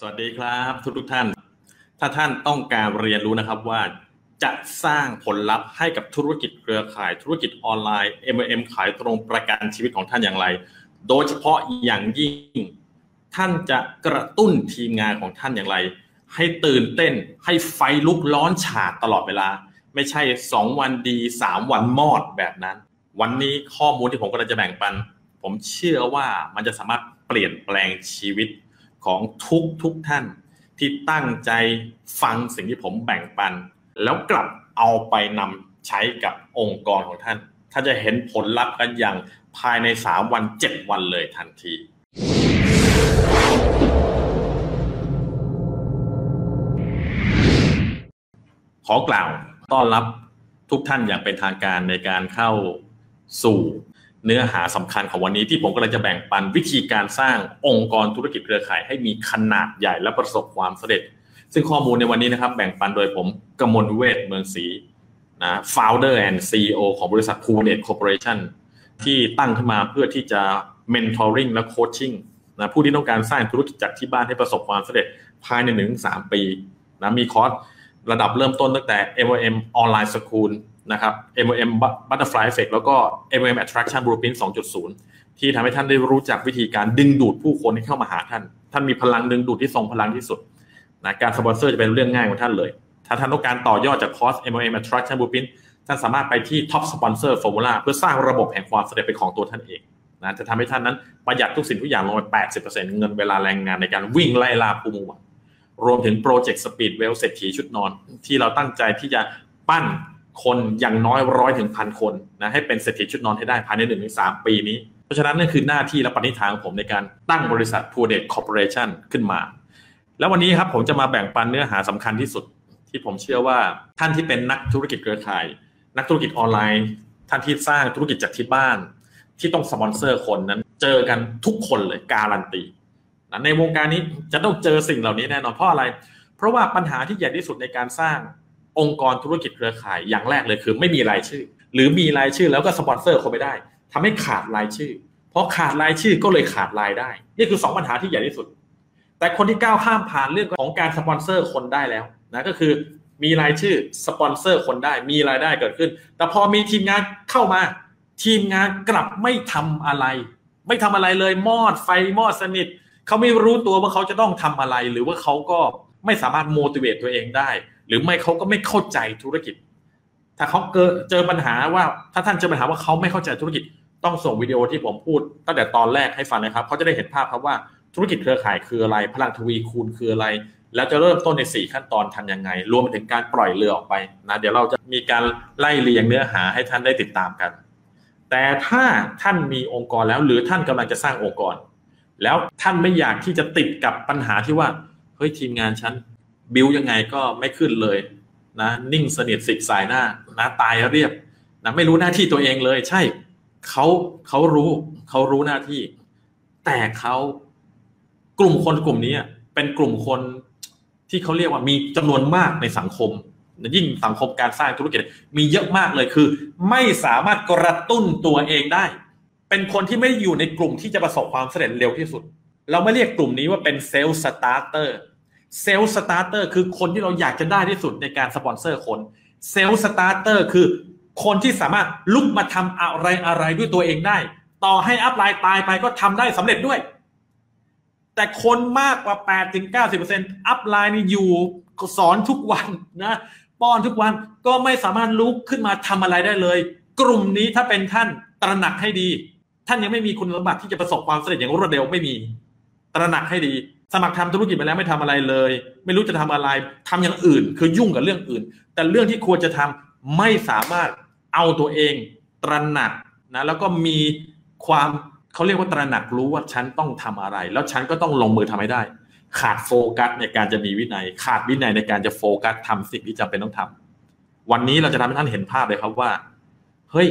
สวัสดีครับทุกทุกท่าน ถ้าท่านต้องการเรียนรู้นะครับว่าจะสร้างผลลัพธ์ให้กับธุรกิจเครือข่ายธุรกิจออนไลน์ MLM ขายตรงประกันชีวิตของท่านอย่างไร โดยเฉพาะอย่างยิ่ง ท่านจะกระตุ้นทีมงานของท่านอย่างไร ให้ตื่นเต้นให้ไฟลุกร้อนฉาดตลอดเวลา ไม่ใช่ 2 วันดี 3 วันมอดแบบนั้น วันนี้ข้อมูลที่ผมกำลังจะแบ่งปัน ผมเชื่อว่ามันจะสามารถเปลี่ยนแปลงชีวิต ของทุกทุกท่านที่ตั้งใจฟังสิ่งที่ผมแบ่งปัน แล้วกลับเอาไปนำใช้กับองค์กรของท่าน ท่านจะเห็นผลลัพธ์กันอย่างภายใน 3 วัน 7 วันเลยทันที ขอกล่าวต้อนรับทุกท่านอย่างเป็นทางการในการเข้าสู่ เนื้อหาสำคัญของวันนี้ที่ผมกำลังจะแบ่งปันวิธีการสร้างองค์กรธุรกิจเครือข่ายให้มีขนาดใหญ่และประสบความสำเร็จ ซึ่งข้อมูลในวันนี้นะครับ แบ่งปันโดยผมกมลเวทเมืองศรีนะ founder and CEO ของบริษัท p o o n e t Corporation ที่ตั้งขึ้นมาเพื่อที่จะ mentoring และ coaching นะผู้ที่ต้องการสร้างธุรกิจจากที่บ้านให้ประสบความสำเร็จภายในหนึ่งสามปีนะมีคอร์สระดับเริ่มต้นตั้งแต่ MLM Online School นะครับ MLM Butterfly Effect แล้วก็ MLM Attraction Blueprint 2.0 ที่ทำให้ท่านได้รู้จักวิธีการดึงดูดผู้คนให้เข้ามาหาท่าน ท่านมีพลังดึงดูดที่ทรงพลังที่สุดนะการสปอนเซอร์จะเป็นเรื่องง่ายของท่านเลย ถ้าท่านต้องการต่อยอดจากคอร์ส MLM Attraction Blueprint ท่านสามารถไปที่ Top Sponsor Formula เพื่อสร้างระบบแห่งความสำเร็จเป็นของตัวท่านเองนะจะทำให้ท่านนั้นประหยัดทุกสิ่งทุกอย่างลงไป 80%เงินเวลาแรงงานในการวิ่งไล่ล่าผู้มุ่งหวังรวมถึงโปรเจกต์ speed wealth เศรษฐีชุดนอน ที่เราตั้งใจที่จะปั้น คนอย่างน้อยร้อยถึงพันคนนะให้เป็นเศรษฐีชุดนอนให้ได้ภายในหนึ่งถึงสามปีนี้ เพราะฉะนั้นนั่นคือหน้าที่และปณิธานของผมในการตั้งบริษัท p o o d e t Corporation ขึ้นมา แล้ววันนี้ครับผมจะมาแบ่งปันเนื้อหาสำคัญที่สุด ที่ผมเชื่อว่าท่านที่เป็นนักธุรกิจเครือข่าย นักธุรกิจออนไลน์ ท่านที่สร้างธุรกิจจากที่บ้าน ที่ต้องสปอนเซอร์คนนั้น เจอกันทุกคนเลยการันตีในวงการนี้จะต้องเจอสิ่งเหล่านี้แน่นอนเพราะอะไร เพราะว่าปัญหาที่ใหญ่ที่สุดในการสร้าง องค์กรธุรกิจเครือข่ายอย่างแรกเลยคือ ไม่มีรายชื่อ หรือมีรายชื่อแล้วก็สปอนเซอร์คนไม่ได้ทำให้ขาดรายชื่อเพราะขาดรายชื่อก็เลยขาดรายได้ นี่คือ 2 ปัญหาที่ใหญ่ที่สุด แต่คนที่ก้าวข้ามผ่านเรื่องของการสปอนเซอร์คนได้แล้วนะก็คือมีรายชื่อสปอนเซอร์คนได้มีรายได้เกิดขึ้น แต่พอมีทีมงานเข้ามา ทีมงานกลับไม่ทำอะไร ไม่ทำอะไรเลยมอดไฟมอดสนิทเขาไม่รู้ตัวว่าเขาจะต้องทำอะไร หรือว่าเขาก็ไม่สามารถโมดิเวตตัวเองได้ หรือไม่เขาก็ไม่เข้าใจธุรกิจ ถ้าเขาเจอปัญหาว่าถ้าท่านเจอปัญหาว่าเขาไม่เข้าใจธุรกิจ ต้องส่งวิดีโอที่ผมพูดตั้งแต่ตอนแรกให้ฟังนะครับเขาจะได้เห็นภาพครับว่าธุรกิจเครือข่ายคืออะไร พลังทวีคูณคืออะไร แล้วจะเริ่มต้นใน 4 ขั้นตอนทำยังไง รวมไปถึงการปล่อยเรือออกไปนะเดี๋ยวเราจะมีการไล่เรียงเนื้อหาให้ท่านได้ติดตามกัน แต่ถ้าท่านมีองค์กรแล้วหรือท่านกำลังจะสร้างองค์กร แล้วท่านไม่อยากที่จะติดกับปัญหาที่ว่าเฮ้ยทีมงานฉัน บิวยังไงก็ไม่ขึ้นเลยนะนิ่งสนิทสิกสายหน้านะตายเรียบนะไม่รู้หน้าที่ตัวเองเลย ใช่เขาเขารู้เขารู้หน้าที่ แต่เขากลุ่มคนกลุ่มนี้เป็นกลุ่มคนที่เขาเรียกว่ามีจำนวนมากในสังคมยิ่งสังคมการสร้างธุรกิจมีเยอะมากเลยคือ ไม่สามารถกระตุ้นตัวเองได้ เป็นคนที่ไม่อยู่ในกลุ่มที่จะประสบความสำเร็จเร็วที่สุด เราไม่เรียกกลุ่มนี้ว่าเป็น self-starter self-starter คือคนที่เราอยากจะได้ที่สุดในการสปอนเซอร์คน self-starter คือคนที่สามารถลุกมาทำอะไรอะไรด้วยตัวเองได้ ต่อให้อัพไลน์ตายไปก็ทำได้สำเร็จด้วย แต่คนมากกว่า8ถึง90%อัพไลน์นี่อยู่สอนทุกวันนะป้อนทุกวันก็ไม่สามารถลุกขึ้นมาทำอะไรได้เลย กลุ่มนี้ถ้าเป็นท่านตระหนักให้ดี ท่านยังไม่มีคุณสมบัติที่จะประสบความสำเร็จอย่างรวดเร็วไม่มี ตระหนักให้ดี สมัครทำธุรกิจไปแล้วไม่ทำอะไรเลย ไม่รู้จะทำอะไรทำอย่างอื่น คือยุ่งกับเรื่องอื่น แต่เรื่องที่ควรจะทำไม่สามารถเอาตัวเองตระหนักนะแล้วก็มีความเขาเรียกว่าตระหนักรู้ว่าฉันต้องทำอะไร แล้วฉันก็ต้องลงมือทำให้ได้ ขาดโฟกัสในการจะมีวินัย ขาดวินัยในการจะโฟกัสทำสิ่งที่จำเป็นต้องทำวันนี้เราจะทำให้ท่านเห็นภาพเลยครับว่าเฮ้ย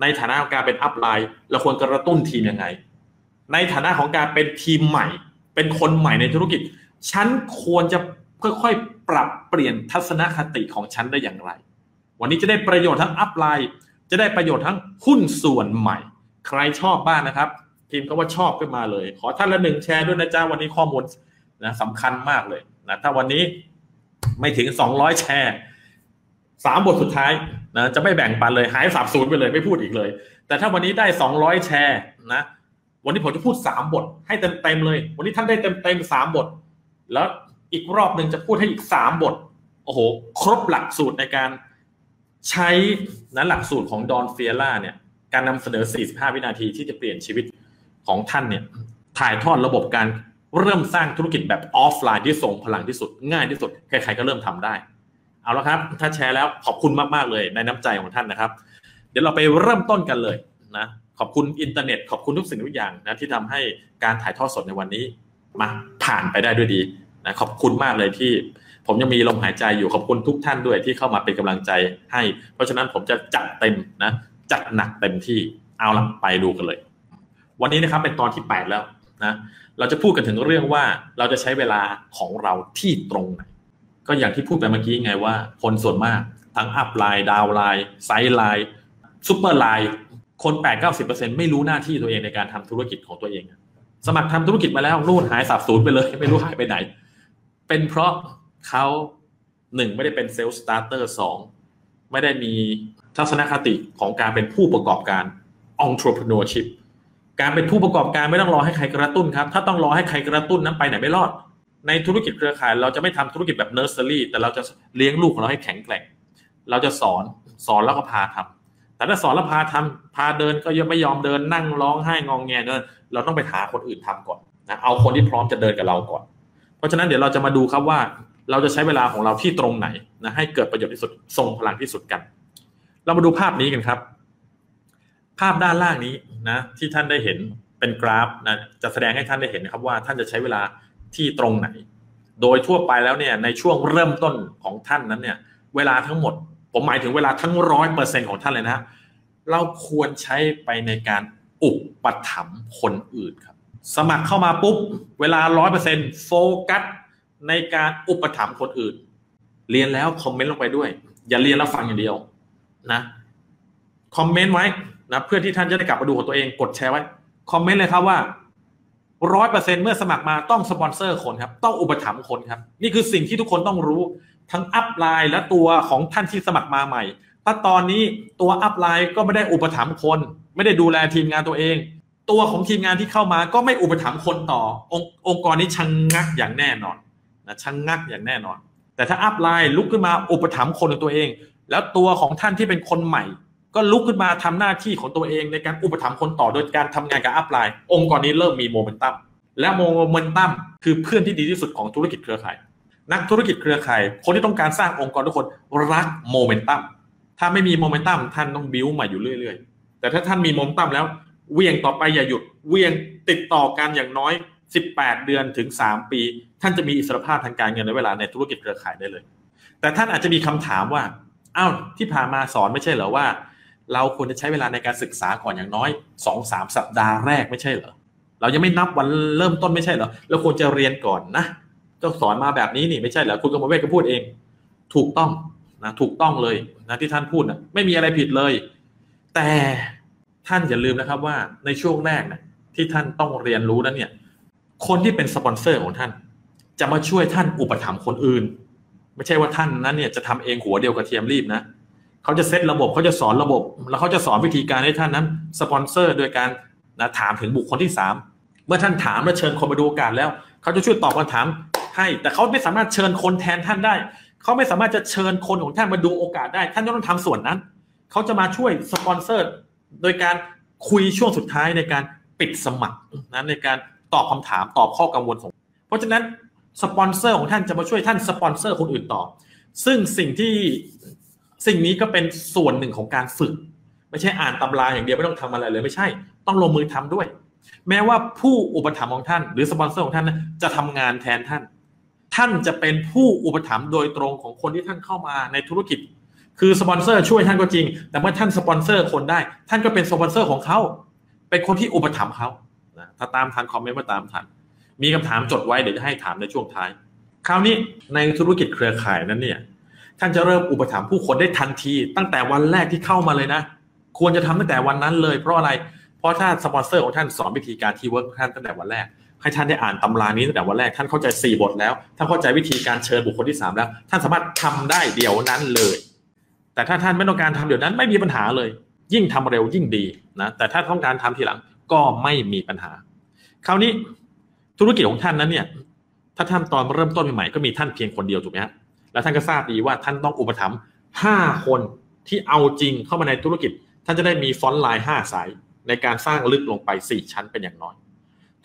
ในฐานะของการเป็นอัพไลน์เราควรกระตุ้นทีมยังไง ในฐานะของการเป็นทีมใหม่ เป็นคนใหม่ในธุรกิจ ฉันควรจะค่อยๆปรับเปลี่ยนทัศนคติของฉันได้อย่างไร วันนี้จะได้ประโยชน์ทั้งอัพไลน์จะได้ประโยชน์ทั้งหุ้นส่วนใหม่ ใครชอบบ้างนะครับพิมพ์คำว่าชอบขึ้นมาเลย ขอท่านละหนึ่งแชร์ด้วยนะจ๊ะวันนี้ข้อมูลนะสำคัญมากเลยนะถ้าวันนี้ไม่ถึง 200 แชร์สามบทสุดท้ายนะจะไม่แบ่งปันเลยหายสาบสูญไปเลยไม่พูดอีกเลย แต่ถ้าวันนี้ได้ 200 แชร์นะ วันนี้ผมจะพูด3บท ให้เต็มเต็มเลย วันนี้ท่านได้เต็มเต็มสามบท แล้วอีกรอบหนึ่งจะพูดให้อีก3บท โอ้โห ครบหลักสูตรในการใช้นะหลักสูตรของ Don Failla เนี่ย การนำเสนอ 45 วินาทีที่จะเปลี่ยนชีวิตของท่านเนี่ย ถ่ายทอดระบบการเริ่มสร้างธุรกิจแบบออฟไลน์ที่ทรงพลังที่สุด ง่ายที่สุด ใครๆก็เริ่มทำได้ เอาละครับ ถ้าแชร์แล้วขอบคุณมากๆเลยในน้ำใจของท่านนะครับ เดี๋ยวเราไปเริ่มต้นกันเลยนะ ขอบคุณอินเทอร์เน็ต ขอบคุณทุกสิ่งทุกอย่างนะที่ทำให้การถ่ายทอดสดในวันนี้มาผ่านไปได้ด้วยดีนะขอบคุณมากเลยที่ ผมยังมีลมหายใจอยู่ขอบคุณทุกท่านด้วยที่เข้ามาเป็นกำลังใจให้ เพราะฉะนั้นผมจะจัดเต็มนะจัดหนักเต็มที่เอาละไปดูกันเลย วันนี้นะครับเป็นตอนที่ 8 แล้วนะเราจะพูดกันถึงเรื่องว่าเราจะใช้เวลาของเราที่ตรงไหนก็อย่างที่พูดไปเมื่อกี้ไงว่า คนส่วนมาก ทั้ง upline downline sideline superline คน8-90%ไม่รู้หน้าที่ตัวเองในการทำธุรกิจของตัวเอง สมัครทำธุรกิจมาแล้วนู่นหายสาบสูญไปเลย ไม่รู้หายไปไหน เป็นเพราะเขาหนึ่งไม่ได้เป็น self-starter สองไม่ได้มีทัศนคติของการเป็นผู้ประกอบการ entrepreneurship การเป็นผู้ประกอบการไม่ต้องรอให้ใครกระตุ้นครับ ถ้าต้องรอให้ใครกระตุ้นนั้นไปไหนไม่รอด ในธุรกิจเครือข่าย เราจะไม่ทำธุรกิจแบบเนอร์เซอรี่แต่เราจะเลี้ยงลูกของเราให้แข็งแกร่ง เราจะสอนสอนแล้วก็พาทำ แต่ถ้าสอนแล้วพาทำพาเดินก็ยังไม่ยอมเดินนั่งร้องไห้งองแงเดินเราต้องไปหาคนอื่นทำก่อนนะเอาคนที่พร้อมจะเดินกับเราก่อน เพราะฉะนั้นเดี๋ยวเราจะมาดูครับว่า เราจะใช้เวลาของเราที่ตรงไหนนะให้เกิดประโยชน์ที่สุดทรงพลังที่สุดกัน เรามาดูภาพนี้กันครับ ภาพด้านล่างนี้นะที่ท่านได้เห็นเป็นกราฟนะจะแสดงให้ท่านได้เห็นนะครับว่าท่านจะใช้เวลาที่ตรงไหน โดยทั่วไปแล้วเนี่ยในช่วงเริ่มต้นของท่านนั้นเนี่ยเวลาทั้งหมด ผมหมายถึงเวลาทั้งร้อยเปอร์เซ็นของท่านเลยนะเราควรใช้ไปในการอุปถัมภ์คนอื่นครับ สมัครเข้ามาปุ๊บ เวลาร้อยเปอร์เซ็นโฟกัสในการอุปถัมภ์คนอื่น เรียนแล้วคอมเมนต์ลงไปด้วย อย่าเรียนแล้วฟังอย่างเดียวนะคอมเมนต์ไว้นะเพื่อที่ท่านจะได้กลับมาดูของตัวเองกดแชร์ไว้คอมเมนต์เลยครับว่าร้อยเปอร์เซ็นต์เมื่อสมัครมาต้องสปอนเซอร์คนครับ ต้องอุปถัมภ์คนครับ นี่คือสิ่งที่ทุกคนต้องรู้ ทั้ง upline และตัวของท่านที่สมัครมาใหม่ถ้าตอนนี้ตัว upline ก็ไม่ได้อุปถัมภ์คน ไม่ได้ดูแลทีมงานตัวเอง ตัวของทีมงานที่เข้ามาก็ไม่อุปถัมภ์คนต่อ ององค์กรนี้ชังงักอย่างแน่นอนนะชะงักอย่างแน่นอน แต่ถ้า upline ลุกขึ้นมาอุปถัมภ์คนของตัวเอง แล้วตัวของท่านที่เป็นคนใหม่ ก็ลุกขึ้นมาทำหน้าที่ของตัวเองในการอุปถัมภ์คนต่อโดยการทำงานกับ upline องค์กรนี้เริ่มมีโมเมนตัมและโมเมนตัมคือเพื่อนที่ดีที่สุดของธุรกิจเครือข่าย นักธุรกิจเครือข่าย คนที่ต้องการสร้างองค์กรทุกคนรักโมเมนตัมถ้าไม่มีโมเมนตัมท่านต้องบิ้วมาอยู่เรื่อยๆ แต่ถ้าท่านมีโมเมนตัมแล้วเหวี่ยงต่อไปอย่าหยุดเหวี่ยงติดต่อกันอย่างน้อย 18 เดือนถึง 3 ปี ท่านจะมีอิสรภาพทางการเงินในเวลาในธุรกิจเครือข่ายได้เลย แต่ท่านอาจจะมีคำถามว่าอ้าวที่ผ่านมาสอนไม่ใช่เหรอว่า เราควรจะใช้เวลาในการศึกษาก่อนอย่างน้อยสองสามสัปดาห์แรกไม่ใช่เหรอเรายังไม่นับวันเริ่มต้นไม่ใช่เหรอเราควรจะเรียนก่อนนะ เจ้าสอนมาแบบนี้นี่ไม่ใช่เหรอคุณกมลเวทก็พูดเอง ถูกต้องนะถูกต้องเลยนะที่ท่านพูดนะไม่มีอะไรผิดเลย แต่ท่านอย่าลืมนะครับว่าในช่วงแรกนะที่ท่านต้องเรียนรู้นั้นเนี่ย คนที่เป็นสปอนเซอร์ของท่าน จะมาช่วยท่านอุปถัมภ์คนอื่น ไม่ใช่ว่าท่านนั้นเนี่ยจะทำเองหัวเดียวกับเทียมรีบนะเขาจะเซตระบบเขาจะสอนระบบ แล้วเขาจะสอนวิธีการให้ท่านนั้นสปอนเซอร์โดยการนะถามถึงบุคคลที่สามเมื่อท่านถามและเชิญคนมาดูโอกาสแล้ว เขาจะช่วยตอบคำถาม ให้ แต่เขาไม่สามารถเชิญคนแทนท่านได้ เขาไม่สามารถจะเชิญคนของท่านมาดูโอกาสได้ ท่านต้องทำส่วนนั้น เขาจะมาช่วยสปอนเซอร์ โดยการคุยช่วงสุดท้ายในการปิดสมัครนะในการตอบคำถามตอบข้อกังวลของ เพราะฉะนั้นสปอนเซอร์ของท่านจะมาช่วยท่านสปอนเซอร์คนอื่นต่อ ซึ่งสิ่งที่สิ่งนี้ก็เป็นส่วนหนึ่งของการฝึก ไม่ใช่อ่านตำราอย่างเดียวไม่ต้องทำอะไรเลยไม่ใช่ ต้องลงมือทำด้วย แม้ว่าผู้อุปถัมภ์ของท่าน หรือสปอนเซอร์ของท่านจะทำงานแทนท่าน ท่านจะเป็นผู้อุปถัมภ์โดยตรงของคนที่ท่านเข้ามาในธุรกิจ คือสปอนเซอร์ช่วยท่านก็จริง แต่เมื่อท่านสปอนเซอร์คนได้ ท่านก็เป็นสปอนเซอร์ของเขา เป็นคนที่อุปถัมภ์เขาถ้าตามทันคอมเมนต์มาตามทัน มีคำถามจดไว้เดี๋ยวจะให้ถามในช่วงท้าย คราวนี้ในธุรกิจเครือข่ายนั้นเนี่ย ท่านจะเริ่มอุปถัมภ์ผู้คนได้ทันที ตั้งแต่วันแรกที่เข้ามาเลยนะ ควรจะทำตั้งแต่วันนั้นเลย เพราะอะไร เพราะถ้าสปอนเซอร์ของท่านสอนวิธีการที่ work ท่านตั้งแต่วันแรก ให้ท่านได้อ่านตำรานี้ตั้งแต่วันแรกท่านเข้าใจ4บทแล้วท่านเข้าใจวิธีการเชิญบุคคลที่3แล้ว ท่านสามารถทำได้เดี๋ยวนั้นเลย แต่ถ้าท่านไม่ต้องการทำเดี๋ยวนั้นไม่มีปัญหาเลย ยิ่งทำเร็วยิ่งดีนะแต่ถ้าต้องการทำทีหลังก็ไม่มีปัญหา คราวนี้ธุรกิจของท่านนั้นเนี่ย ถ้าท่านตอนเริ่มต้นใหม่ๆก็มีท่านเพียงคนเดียวถูกไหมฮะแล้วท่านก็ทราบดีว่าท่านต้องอุปถัมภ์ห้าคนที่เอาจริงเข้ามาในธุรกิจ ท่านจะได้มีฟอนต์ไลน์ห้าสายในการสร้างลึกลงไปสี่ชั้นเป็นอย่างน้อย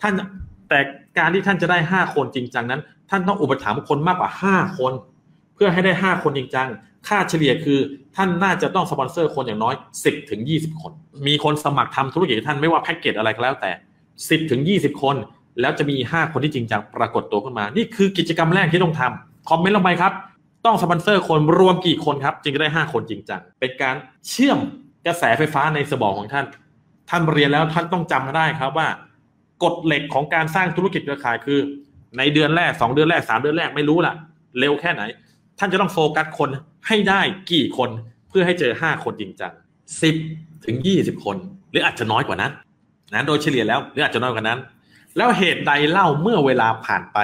ท่าน แต่การที่ท่านจะได้ห้าคนจริงจังนั้น ท่านต้องอุปถัมภ์คนมากกว่าห้าคน เพื่อให้ได้ห้าคนจริงจังค่าเฉลี่ยคือท่านน่าจะต้องสปอนเซอร์คนอย่างน้อยสิบถึงยี่สิบคน มีคนสมัครทำธุรกิจท่านไม่ว่าแพ็กเกจอะไรก็แล้วแต่สิบถึงยี่สิบคน แล้วจะมีห้าคนที่จริงจังปรากฏตัวขึ้นมา นี่คือกิจกรรมแรกที่ต้องทำคอมเมนต์ลงไปครับ ต้องสปอนเซอร์คนรวมกี่คนครับจึงจะได้ห้าคนจริงจังเป็นการเชื่อมกระแสไฟฟ้าในสมองของท่าน ท่านเรียนแล้วท่านต้องจำได้ครับว่า กฎเหล็กของการสร้างธุรกิจเครือข่ายคือ ในเดือนแรกสองเดือนแรกสามเดือนแรกไม่รู้ล่ะ เร็วแค่ไหน ท่านจะต้องโฟกัสคนให้ได้กี่คนเพื่อให้เจอห้าคนจริงจังสิบถึงยี่สิบคน หรืออาจจะน้อยกว่านั้นนะโดยเฉลี่ยแล้วหรืออาจจะน้อยกว่านั้น แล้วเหตุใดเล่าเมื่อเวลาผ่านไป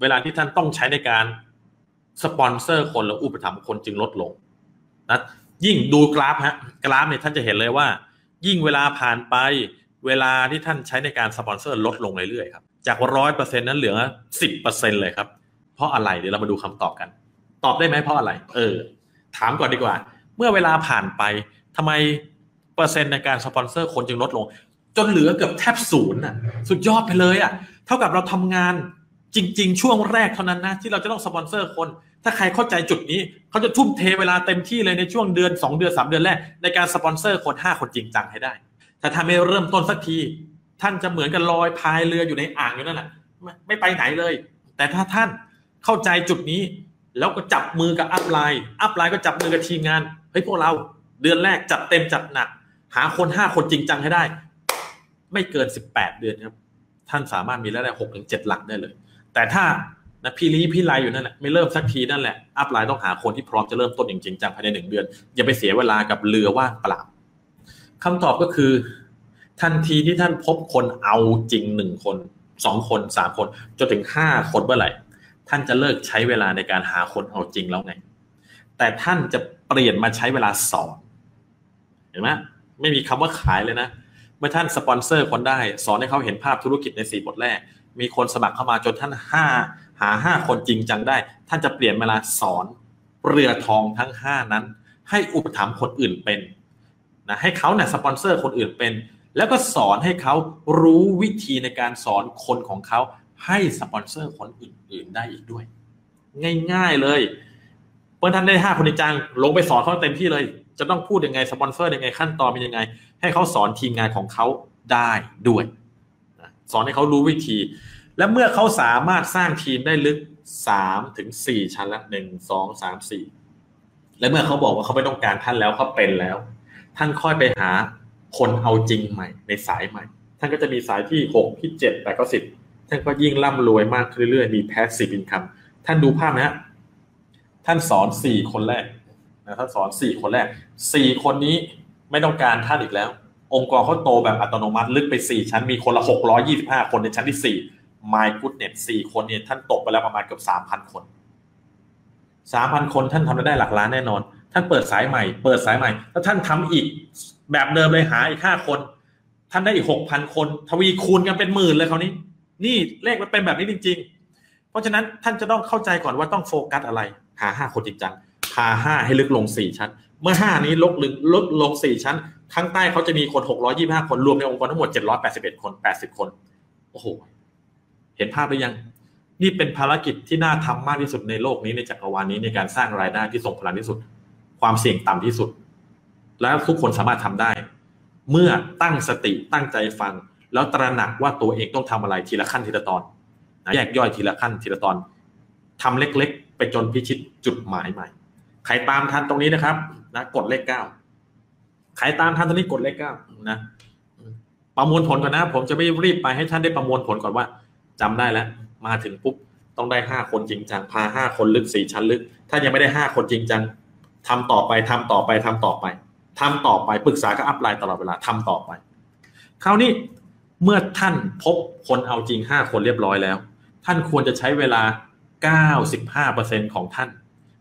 เวลาที่ท่านต้องใช้ในการสปอนเซอร์คนหรืออุปถัมภ์คนจึงลดลงนะยิ่งดูกราฟฮะกราฟเนี่ยท่านจะเห็นเลยว่า ยิ่งเวลาผ่านไป เวลาที่ท่านใช้ในการสปอนเซอร์ลดลงเรื่อยๆครับจากร้อยเปอร์เซ็นต์นั้นเหลือสิบเปอร์เซ็นต์เลยครับ เพราะอะไรเดี๋ยวเรามาดูคำตอบกัน ตอบได้ไหมเพราะอะไร เออ ถามก่อนดีกว่า เมื่อเวลาผ่านไปทำไมเปอร์เซ็นต์ในการสปอนเซอร์คนจึงลดลง จนเหลือเกือบแทบศูนย์อะ สุดยอดไปเลยอะ เท่ากับเราทำงานจริง ๆ ช่วงแรกเท่านั้นนะที่เราจะต้องสปอนเซอร์คน ถ้าใครเข้าใจจุดนี้ เขาจะทุ่มเทเวลาเต็มที่เลยในช่วงเดือน 2 เดือน 3 เดือนแรกในการสปอนเซอร์คน 5 คนจริงจังให้ได้ แต่ถ้าไม่เริ่มต้นสักที ท่านจะเหมือนกับลอยพายเรืออยู่ในอ่างอยู่นั่นแหละไม่ไปไหนเลย แต่ถ้าท่านเข้าใจจุดนี้ แล้วก็จับมือกับ upline upline ก็จับมือกับทีมงานเฮ้ยพวกเราเดือนแรกจัดเต็มจัดหนัก หาคนห้าคนจริงจังให้ได้ ไม่เกินสิบแปดเดือนครับ ท่านสามารถมีรายได้หกถึงเจ็ดหลักได้เลย แต่ถ้านะพิรี้พิไรอยู่นั่นแหละไม่เริ่มสักทีนั่นแหละ upline ต้องหาคนที่พร้อมจะเริ่มต้นจริงจังภายในหนึ่งเดือน อย่าไปเสียเวลากับเรือว่างเปล่า คำตอบก็คือ ทันทีที่ท่านพบคนเอาจริงหนึ่งคนสองคนสามคน จนถึงห้าคนเมื่อไหร่ ท่านจะเลิกใช้เวลาในการหาคนเอาจริงแล้วไง แต่ท่านจะเปลี่ยนมาใช้เวลาสอนเห็นไหมไม่มีคำว่าขายเลยนะ เมื่อท่านสปอนเซอร์คนได้ สอนให้เขาเห็นภาพธุรกิจในสี่บทแรก มีคนสมัครเข้ามาจนท่านห้าหาห้าคนจริงจังได้ ท่านจะเปลี่ยนเวลาสอนเรือทองทั้งห้านั้น ให้อุปถัมภ์คนอื่นเป็น นะให้เขาเนี่ยสปอนเซอร์คนอื่นเป็น แล้วก็สอนให้เขารู้วิธีในการสอนคนของเขาให้สปอนเซอร์คนอื่น ๆได้อีกด้วย ง่าย ๆเลยเมื่อท่านได้ห้าคนจริงจังลงไปสอนเขาเต็มที่เลย จะต้องพูดยังไงสปอนเซอร์ยังไงขั้นตอนเป็นยังไง ให้เขาสอนทีมงานของเขาได้ด้วยสอนให้เขารู้วิธี และเมื่อเขาสามารถสร้างทีมได้ลึกสามถึงสี่ชั้นละหนึ่งสองสามสี่และเมื่อเขาบอกว่าเขาไม่ต้องการท่านแล้วเขาเป็นแล้ว ท่านค่อยไปหาคนเอาจริงใหม่ในสายใหม่ ท่านก็จะมีสายที่หกที่เจ็ดแปดเก้าสิบท่านก็ยิ่งร่ำรวยมากเรื่อยๆมี passive income ท่านดูภาพนะฮะท่านสอนสี่คนแรกนะท่านสอนสี่คนแรกสี่คนนี้ไม่ต้องการท่านอีกแล้ว องค์กรเขาโตแบบอัตโนมัติลึกไปสี่ชั้นมีคนละหกร้อยี่สิบห้าคนในชั้นที่สี่ My Goodness สี่คนเนี่ยท่านตกไปแล้วประมาณเกือบสามพันคนสามพันคนท่านทำได้หลักล้านแน่นอน ท่านเปิดสายใหม่ เปิดสายใหม่แล้วท่านทำอีกแบบเดิมเลยหาอีกห้าคน ท่านได้อีกหกพันคน ทวีคูณกันเป็นหมื่นเลยคราวนี้ นี่เลขมันเป็นแบบนี้จริง ๆ เพราะฉะนั้นท่านจะต้องเข้าใจก่อนว่าต้องโฟกัสอะไร หาห้าคนจริงจังพาห้าให้ลึกลงสี่ชั้น เมื่อห้านี้ลดลึกลดลงสี่ชั้น ข้างใต้เขาจะมีคนหกร้อยี่ห้าคน รวมในองค์กรทั้งหมดเจ็ดร้อยแปดสิบเอ็ดคนแปดสิบคน โอ้โห เห็นภาพหรือยัง นี่เป็นภารกิจที่น่าทำมากที่สุดในโลกนี้ในจักรวาลนี้ในการสร้างรายได้ที่ส่งพลังที่สุด ความเสี่ยงต่ำที่สุด แล้วทุกคนสามารถทำได้ เมื่อตั้งสติตั้งใจฟัง แล้วตระหนักว่าตัวเองต้องทำอะไรทีละขั้นทีละตอนแยกย่อยทีละขั้นทีละตอนทำเล็กๆ ไปจนพิชิตจุดหมายใหม่ ใครตามทันตรงนี้นะครับนะกดเลขเก้าใครตามทันตรงนี้กดเลขเก้านะประมวลผลก่อนนะ ผมจะไม่รีบไปให้ท่านได้ประมวลผลก่อนว่าจำได้แล้ว มาถึงปุ๊บต้องได้ห้าคนจริงจังพาห้าคนลึกสี่ชั้นลึก ถ้ายังไม่ได้ห้าคนจริงจัง ทำต่อไปทำต่อไปทำต่อไปทำต่อไปปรึกษากับอัพไลน์ตลอดเวลาทำต่อไป คราวนี้เมื่อท่านพบคนเอาจริงห้าคนเรียบร้อยแล้ว ท่านควรจะใช้เวลาเก้าสิบห้าเปอร์เซ็นของท่าน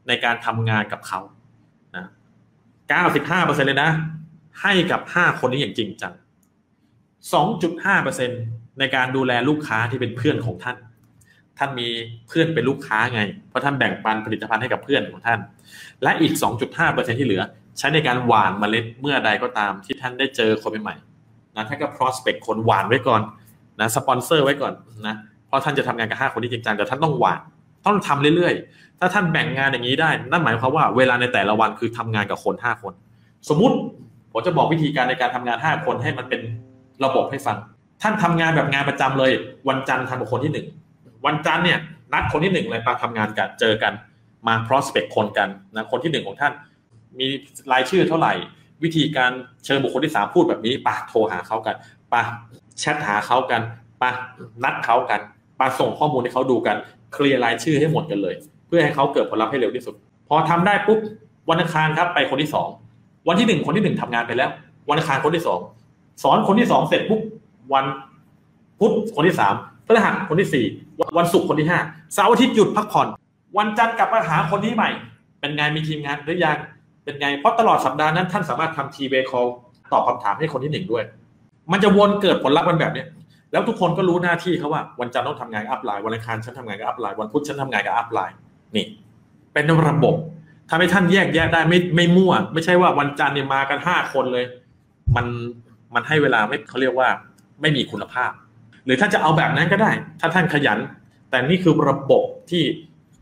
ในการทำงานกับเขานะเก้าสิบห้าเปอร์เซ็นเลยนะ ให้กับห้าคนนี้อย่างจริงจังสองจุดห้าเปอร์เซ็นในการดูแลลูกค้าที่เป็นเพื่อนของท่าน ท่านมีเพื่อนเป็นลูกค้าไง เพราะท่านแบ่งปันผลิตภัณฑ์ให้กับเพื่อนของท่าน และอีก 2.5%ที่เหลือ ใช้ในการหว่านเมล็ดเมื่อใดก็ตามที่ท่านได้เจอคนใหม่ๆนะท่านก็ prospect คนหว่านไว้ก่อนนะสปอนเซอร์ไว้ก่อนนะเพราะท่านจะทำงานกับ 5 คนที่จริงจังแต่ท่านต้องหว่านต้องทำเรื่อยๆ ถ้าท่านแบ่งงานอย่างนี้ได้ นั่นหมายความว่าเวลาในแต่ละวันคือทำงานกับคน 5 คน สมมุติผมจะบอกวิธีการในการทำงาน 5 คนให้มันเป็นระบบให้ฟัง ท่านทำงานแบบงานประจำเลย วันจันทร์ทำกับคนที่หนึ่ง วันจันทร์เนี่ยนัดคนที่หนึ่งเลยมาทำงานกันเจอกันมา prospect คนกันนะคนที่หนึ่งของท่านมีรายชื่อเท่าไหร่ วิธีการเชิญบุคคลที่สามพูดแบบนี้ปะโทรหาเขากันปะแชทหาเขากันปะนัดเขากันปะส่งข้อมูลให้เขาดูกันเคลียร์รายชื่อให้หมดกันเลย เพื่อให้เขาเกิดผลลัพธ์ให้เร็วที่สุด พอทำได้ปุ๊บวันอังคารครับไปคนที่สองวันที่หนึ่งคนที่หนึ่งทำงานไปแล้ว วันอังคารคนที่สองสอนคนที่สองเสร็จปุ๊บวันพุธคนที่สามพฤหัสคนที่สี่ วันศุกร์คนที่ห้าเสาร์อาทิตย์หยุดพักผ่อน วันจันทร์กลับมาหาคนที่ใหม่ เป็นไงมีทีมงานหรือยังเป็นไงเพราะตลอดสัปดาห์นั้นท่านสามารถทำ three-way call ตอบคำถามให้คนที่หนึ่งด้วย มันจะวนเกิดผลลัพธ์มันแบบเนี้ยแล้วทุกคนก็รู้หน้าที่เขาว่า วันจันทร์ต้องทำงาน upline วันอังคารฉันทำงานกับ upline วันพุธฉันทำงานกับ upline นี่ เป็นระบบทำให้ท่านแยกแยะได้ไม่ไม่มั่ว ไม่ใช่ว่าวันจันทร์เนี่ยมากันห้าคนเลย มันมันให้เวลาไม่เขาเรียกว่า ไม่มีคุณภาพ หรือท่านจะเอาแบบนั้นก็ได้ ถ้าท่านขยัน แต่นี่คือระบบที่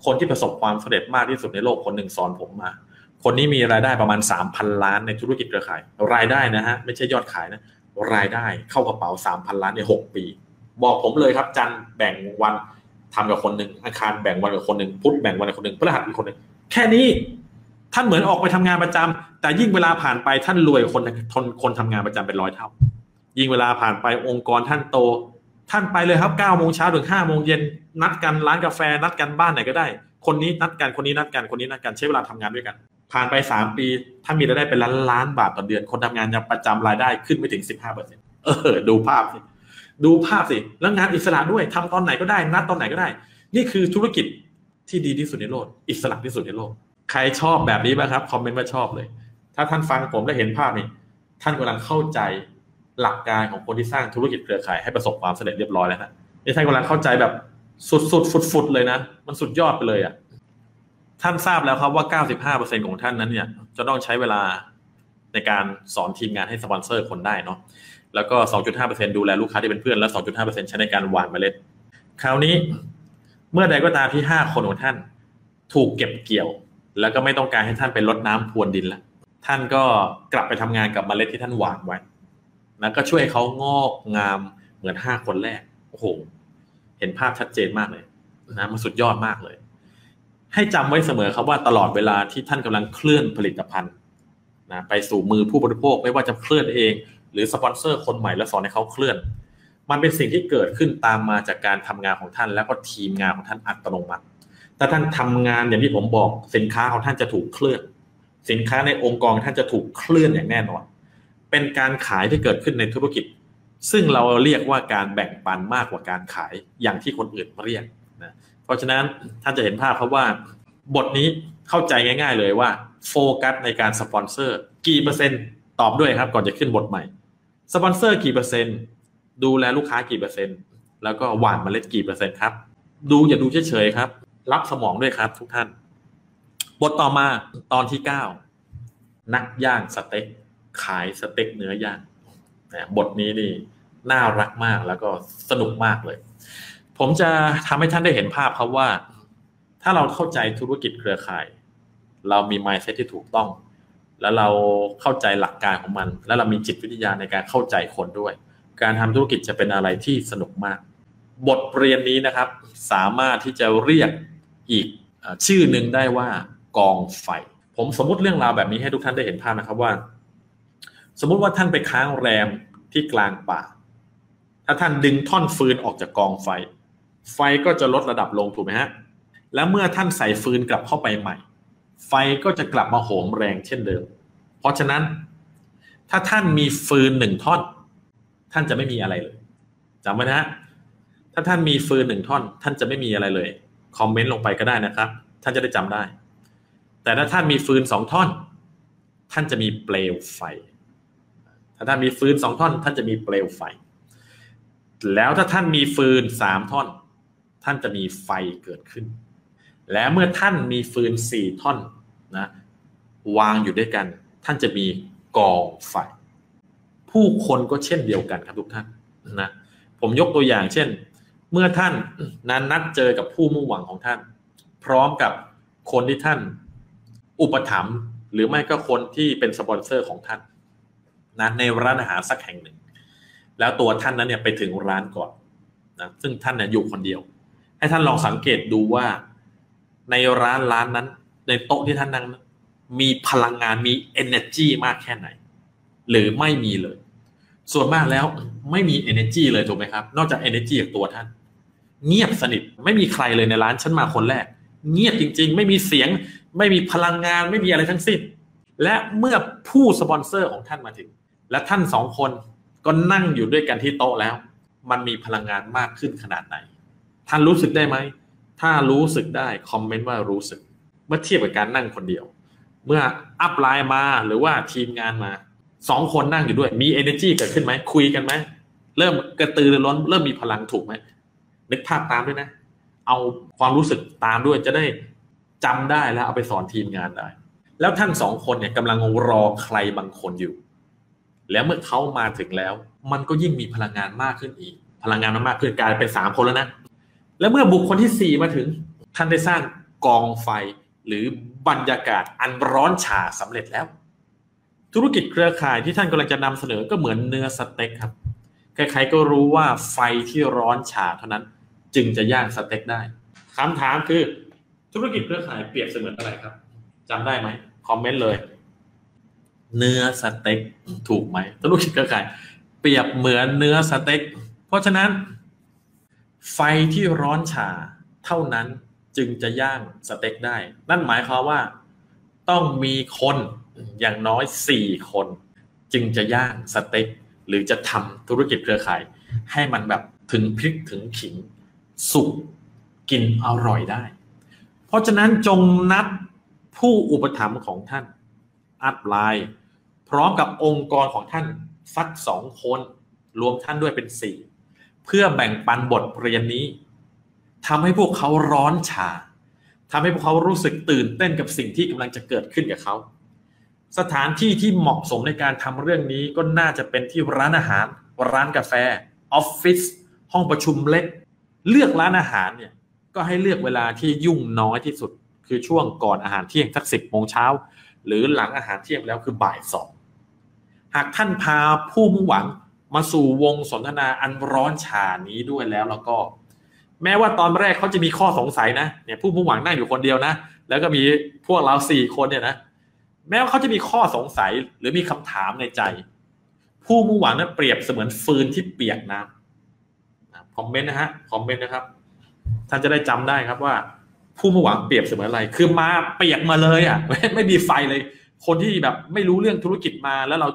คนที่ประสบความสำเร็จมากที่สุดในโลกคนหนึ่งสอนผมมา คนนี้มีรายได้ประมาณสามพันล้านในธุรกิจเครือข่าย รายได้นะฮะไม่ใช่ยอดขายนะรายได้เข้ากระเป๋าสามพันล้านในหกปี บอกผมเลยครับ จันแบ่งวันทำกับคนหนึ่งอังคารแบ่งวันกับคนหนึ่งพุธแบ่งวันกับคนหนึ่งพฤหัสอีกคนหนึ่งแค่นี้ท่านเหมือนออกไปทำงานประจำแต่ยิ่งเวลาผ่านไปท่านรวยคนคนคนทำงานประจำเป็นร้อยเท่า ยิ่งเวลาผ่านไปองค์กรท่านโต ท่านไปเลยครับเก้าโมงเช้าถึงห้าโมงเย็นนัดกันร้านกาแฟนัดกันบ้านไหนก็ได้ คนนี้นัดกันคนนี้นัดกันคนนี้นัดกันใช้เวลาทำงานด้วยกัน ผ่านไปสามปีท่านมีรายได้เป็นล้านล้านบาทต่อเดือน คนทำงานยังประจำรายได้ขึ้นไม่ถึงสิบห้าเปอร์เซ็นต์เออดูภาพสิดูภาพสิแล้วงานอิสระด้วยทำตอนไหนก็ได้ นัดตอนไหนก็ได้ นี่คือธุรกิจที่ดีที่สุดในโลกอิสระที่สุดในโลก ใครชอบแบบนี้บ้างครับคอมเมนต์มาชอบเลย ถ้าท่านฟังผมและเห็นภาพนี่ท่านกำลังเข้าใจ หลักการของคนที่สร้างธุรกิจเครือข่ายให้ประสบความสำเร็จเรียบร้อยแล้วนะนี่ท่านกำลังเข้าใจแบบสุดๆฟุดๆเลยนะ มันสุดยอดไปเลยอะท่านทราบแล้วครับว่า 95%ของท่านนั้นเนี่ย จะต้องใช้เวลาในการสอนทีมงานให้สปอนเซอร์คนได้เนาะ แล้วก็ 2.5%ดูแลลูกค้าที่เป็นเพื่อน และ 2.5%ใช้ในการหว่านเมล็ด คราวนี้เมื่อใดก็ตามที่ 5 คนของท่าน ถูกเก็บเกี่ยว แล้วก็ไม่ต้องการให้ท่านไปลดน้ำพรวนดินแล้ว ท่านก็กลับไปทำงานกับเมล็ดที่ท่านหว่านไว้ นะก็ช่วยเขางอกงามเหมือน5คนแรกโอ้โหเห็นภาพชัดเจนมากเลยนะมันสุดยอดมากเลย ให้จำไว้เสมอครับว่าตลอดเวลาที่ท่านกำลังเคลื่อนผลิตภัณฑ์นะไปสู่มือผู้บริโภคไม่ว่าจะเคลื่อนเอง หรือสปอนเซอร์คนใหม่แล้วสอนให้เขาเคลื่อน มันเป็นสิ่งที่เกิดขึ้นตามมาจากการทำงานของท่าน แล้วก็ทีมงานของท่านอัตโนมัติถ้าท่านทำงานอย่างที่ผมบอกสินค้าของท่านจะถูกเคลื่อน สินค้าในองค์กรท่านจะถูกเคลื่อนอย่างแน่นอน เป็นการขายที่เกิดขึ้นในธุรกิจ ซึ่งเราเรียกว่าการแบ่งปันมากกว่าการขายอย่างที่คนอื่นเรียกนะเพราะฉะนั้นท่านจะเห็นภาพครับว่า บทนี้เข้าใจง่าย ๆ เลยว่าโฟกัสในการสปอนเซอร์กี่เปอร์เซ็นต์ตอบด้วยครับ ก่อนจะขึ้นบทใหม่สปอนเซอร์กี่เปอร์เซ็นต์ดูแลลูกค้ากี่เปอร์เซ็นต์แล้วก็หว่านเมล็ดกี่เปอร์เซ็นต์ครับ ดูอย่าดูเฉยๆครับ ลับสมองด้วยครับ ทุกท่าน บทต่อมาตอนที่เก้านักย่างสเต็ก ขายสเต็กเนื้อย่างบทนี้นี่น่ารักมากแล้วก็สนุกมากเลย ผมจะทำให้ท่านได้เห็นภาพครับว่า ถ้าเราเข้าใจธุรกิจเครือข่าย เรามี mindset ที่ถูกต้อง แล้วเราเข้าใจหลักการของมัน แล้วเรามีจิตวิทยาในการเข้าใจคนด้วย การทำธุรกิจจะเป็นอะไรที่สนุกมาก บทเรียนนี้นะครับ สามารถที่จะเรียกอีกชื่อหนึ่งได้ว่ากองไฟ ผมสมมติเรื่องราวแบบนี้ให้ทุกท่านได้เห็นภาพนะครับว่า สมมุติว่าท่านไปค้างแรมที่กลางป่า ถ้าท่านดึงท่อนฟืนออกจากกองไฟ ไฟก็จะลดระดับลงถูกไหมฮะ แล้วเมื่อท่านใส่ฟืนกลับเข้าไปใหม่ ไฟก็จะกลับมาโหมแรงเช่นเดิม เพราะฉะนั้น ถ้าท่านมีฟืนหนึ่งท่อน ท่านจะไม่มีอะไรเลยจำไว้นะถ้าท่านมีฟืนหนึ่งท่อน ท่านจะไม่มีอะไรเลย คอมเมนต์ลงไปก็ได้นะครับ ท่านจะได้จำได้ แต่ถ้าท่านมีฟืนสองท่อน ท่านจะมีเปลวไฟ ถ้าท่านมีฟืนสองท่อน ท่านจะมีเปลวไฟ แล้วถ้าท่านมีฟืนสามท่อน ท่านจะมีไฟเกิดขึ้น และเมื่อท่านมีฟืนสี่ท่อนนะวางอยู่ด้วยกัน ท่านจะมีกองไฟ ผู้คนก็เช่นเดียวกันครับทุกท่านนะผมยกตัวอย่างเช่น เมื่อท่านนั้นนัดเจอกับผู้มุ่งหวังของท่าน พร้อมกับคนที่ท่านอุปถัมภ์หรือไม่ก็คนที่เป็นสปอนเซอร์ของท่าน นะในร้านอาหารสักแห่งหนึ่ง แล้วตัวท่านนั้นเนี่ยไปถึงร้านก่อนนะซึ่งท่านเนี่ยอยู่คนเดียว ให้ท่านลองสังเกตดูว่าในร้านร้านนั้น ในโต๊ะที่ท่านนั่งมีพลังงานมี energy มากแค่ไหน หรือไม่มีเลย ส่วนมากแล้วไม่มี energy เลยถูกไหมครับ นอกจาก energy จากตัวท่าน เงียบสนิทไม่มีใครเลยในร้านฉันมาคนแรก เงียบจริง ๆ ไม่มีเสียง ไม่มีพลังงานไม่มีอะไรทั้งสิ้น และเมื่อผู้สปอนเซอร์ของท่านมาถึง และท่านสองคนก็นั่งอยู่ด้วยกันที่โต๊ะแล้ว มันมีพลังงานมากขึ้นขนาดไหน ท่านรู้สึกได้ไหม ถ้ารู้สึกได้คอมเมนต์ว่ารู้สึก เมื่อเทียบกับการนั่งคนเดียว เมื่อ upline มาหรือว่าทีมงานมาสองคนนั่งอยู่ด้วย มี energy เกิดขึ้นไหม คุยกันไหม เริ่มกระตือรือร้น เริ่มมีพลังถูกไหม นึกภาพตามด้วยนะ เอาความรู้สึกตามด้วยจะได้จำได้แล้วเอาไปสอนทีมงานได้ แล้วท่านสองคนเนี่ยกำลังรอใครบางคนอยู่ แล้วเมื่อเขามาถึงแล้ว มันก็ยิ่งมีพลังงานมากขึ้นอีก พลังงานมันมากขึ้นกลายเป็นสามคนแล้วนะแล้วเมื่อบุคคลที่สี่มาถึงท่านได้สร้างกองไฟหรือบรรยากาศอันร้อนฉาสำเร็จแล้ว ธุรกิจเครือข่ายที่ท่านกำลังจะนำเสนอก็เหมือนเนื้อสเต็กครับใครๆก็รู้ว่าไฟที่ร้อนฉาเท่านั้น จึงจะย่างสเต็กได้คำถามคือธุรกิจเครือข่ายเปรียบเสมือนอะไรครับจำได้ไหมคอมเมนต์เลย เนื้อสเต็กถูกไหมธุรกิจเครือข่าย เปรียบเหมือนเนื้อสเต็ก เพราะฉะนั้น ไฟที่ร้อนฉาเท่านั้นจึงจะย่างสเต็กได้ นั่นหมายความว่าต้องมีคนอย่างน้อยสี่คน จึงจะย่างสเต็ก หรือจะทำธุรกิจเครือข่าย ให้มันแบบถึงพริกถึงขิง สุกกินอร่อยได้ เพราะฉะนั้นจงนัดผู้อุปถัมภ์ของท่านอัพไลน์ พร้อมกับองค์กรของท่านสักสองคน รวมท่านด้วยเป็นสี่เพื่อแบ่งปันบทเรียนนี้ทำให้พวกเขาร้อนฉาทำให้พวกเขารู้สึกตื่นเต้นกับสิ่งที่กำลังจะเกิดขึ้นกับเขาสถานที่ที่เหมาะสมในการทำเรื่องนี้ก็น่าจะเป็นที่ร้านอาหาร ร้านกาแฟออฟฟิศห้องประชุมเล็ก เลือกร้านอาหารเนี่ยก็ให้เลือกเวลาที่ยุ่งน้อยที่สุด คือช่วงก่อนอาหารเที่ยงสักสิบโมงเช้า หรือหลังอาหารเที่ยงแล้วคือบ่ายสอง หากท่านพาผู้มุ่งหวังมาสู่วงสนทนาอันร้อนฉานี้ด้วยแล้วแล้วก็ แม้ว่าตอนแรกเขาจะมีข้อสงสัยนะเนี่ยผู้มุ่งหวังนั่งอยู่คนเดียวนะ แล้วก็มีพวกเราสี่คนเนี่ยนะแม้ว่าเขาจะมีข้อสงสัยหรือมีคำถามในใจ ผู้มุ่งหวังนั้นเปรียบเสมือนฟืนที่เปียกน้ำคอมเมนต์นะฮะคอมเมนต์นะครับ ท่านจะได้จำได้ครับว่า ผู้มุ่งหวังเปรียบเสมือนอะไร คือมาเปียกมาเลยอะไม่มีไฟเลย คนที่แบบไม่รู้เรื่องธุรกิจมาแล้วเรา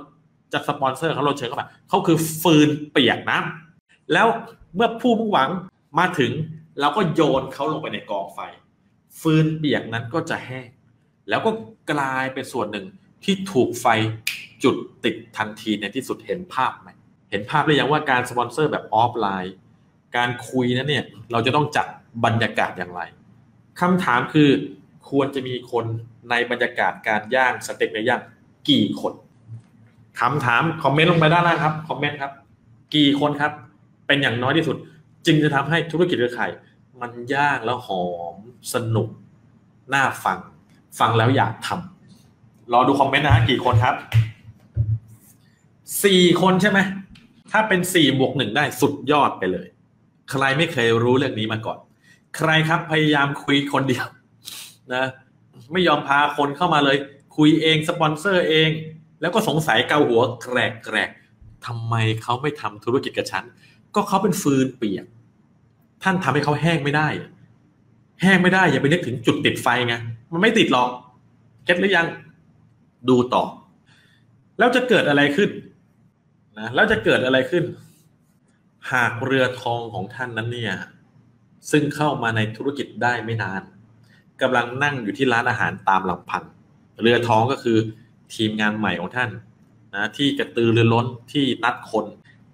จะสปอนเซอร์เขาเราเชิญเข้ามาเขาคือฟืนเปียกน้ำแล้วเมื่อผู้มุ่งหวังมาถึงเราก็โยนเขาลงไปในกองไฟ ฟืนเปียกนั้นก็จะแห้งแล้วก็กลายเป็นส่วนหนึ่งที่ถูกไฟจุดติดทันทีในที่สุดเห็นภาพไหมเห็นภาพหรือยังว่าการสปอนเซอร์แบบออฟไลน์ การคุยนั้นเนี่ยเราจะต้องจัดบรรยากาศอย่างไรคำถามคือควรจะมีคนในบรรยากาศการย่างสเต็กในย่างกี่คน คำถามคอมเมนต์ลงไปด้านล่างครับคอมเมนต์ครับ กี่คนครับ เป็นอย่างน้อยที่สุด จึงจะทำให้ธุรกิจเครือข่าย มันย่างแล้วหอมสนุก น่าฟัง ฟังแล้วอยากทำรอดูคอมเมนต์นะฮะกี่คนครับสี่คนใช่ไหมถ้าเป็นสี่บวกหนึ่งได้สุดยอดไปเลย ใครไม่เคยรู้เรื่องนี้มาก่อน ใครครับพยายามคุยคนเดียวนะ ไม่ยอมพาคนเข้ามาเลย คุยเองสปอนเซอร์เอง แล้วก็สงสัยเกาหัวแกรกแกรกทำไมเขาไม่ทำธุรกิจกับฉัน ก็เขาเป็นฟืนเปียก ท่านทำให้เขาแห้งไม่ได้ แห้งไม่ได้ อย่าไปนึกถึงจุดติดไฟไง มันไม่ติดหรอกเก็ตหรือยัง ดูต่อ แล้วจะเกิดอะไรขึ้นนะแล้วจะเกิดอะไรขึ้น หากเรือทองของท่านนั้นเนี่ย ซึ่งเข้ามาในธุรกิจได้ไม่นานกำลังนั่งอยู่ที่ร้านอาหารตามลำพัง เรือทองก็คือ ทีมงานใหม่ของท่านนะที่กระตือรือร้นที่นัดคน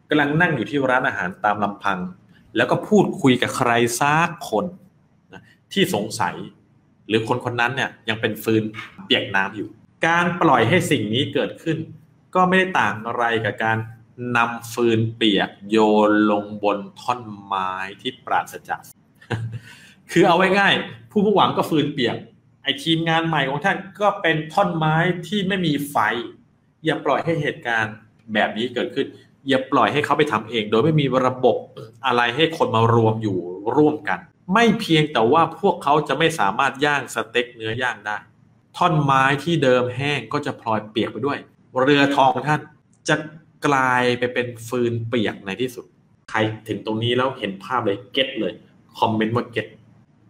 กำลังนั่งอยู่ที่ร้านอาหารตามลำพัง แล้วก็พูดคุยกับใครซักคนนะที่สงสัย หรือคนคนนั้นเนี่ยยังเป็นฟืนเปียกน้ำอยู่ การปล่อยให้สิ่งนี้เกิดขึ้น ก็ไม่ได้ต่างอะไรกับการนำฟืนเปียกโยนลงบนท่อนไม้ที่ปราศจากคือเอาไว้ง่าย ผู้มุ่งหวังก็ฟืนเปียก ไอทีมงานใหม่ของท่านก็เป็นท่อนไม้ที่ไม่มีไฟ อย่าปล่อยให้เหตุการณ์แบบนี้เกิดขึ้น อย่าปล่อยให้เขาไปทำเอง โดยไม่มีระบบอะไรให้คนมารวมอยู่ร่วมกัน ไม่เพียงแต่ว่าพวกเขาจะไม่สามารถย่างสเต็กเนื้อย่างได้ ท่อนไม้ที่เดิมแห้งก็จะพลอยเปียกไปด้วย หรือตัวท่านจะกลายไปเป็นฟืนเปียกในที่สุด ใครถึงตรงนี้แล้วเห็นภาพเลย get เลยคอมเมนต์ว่า get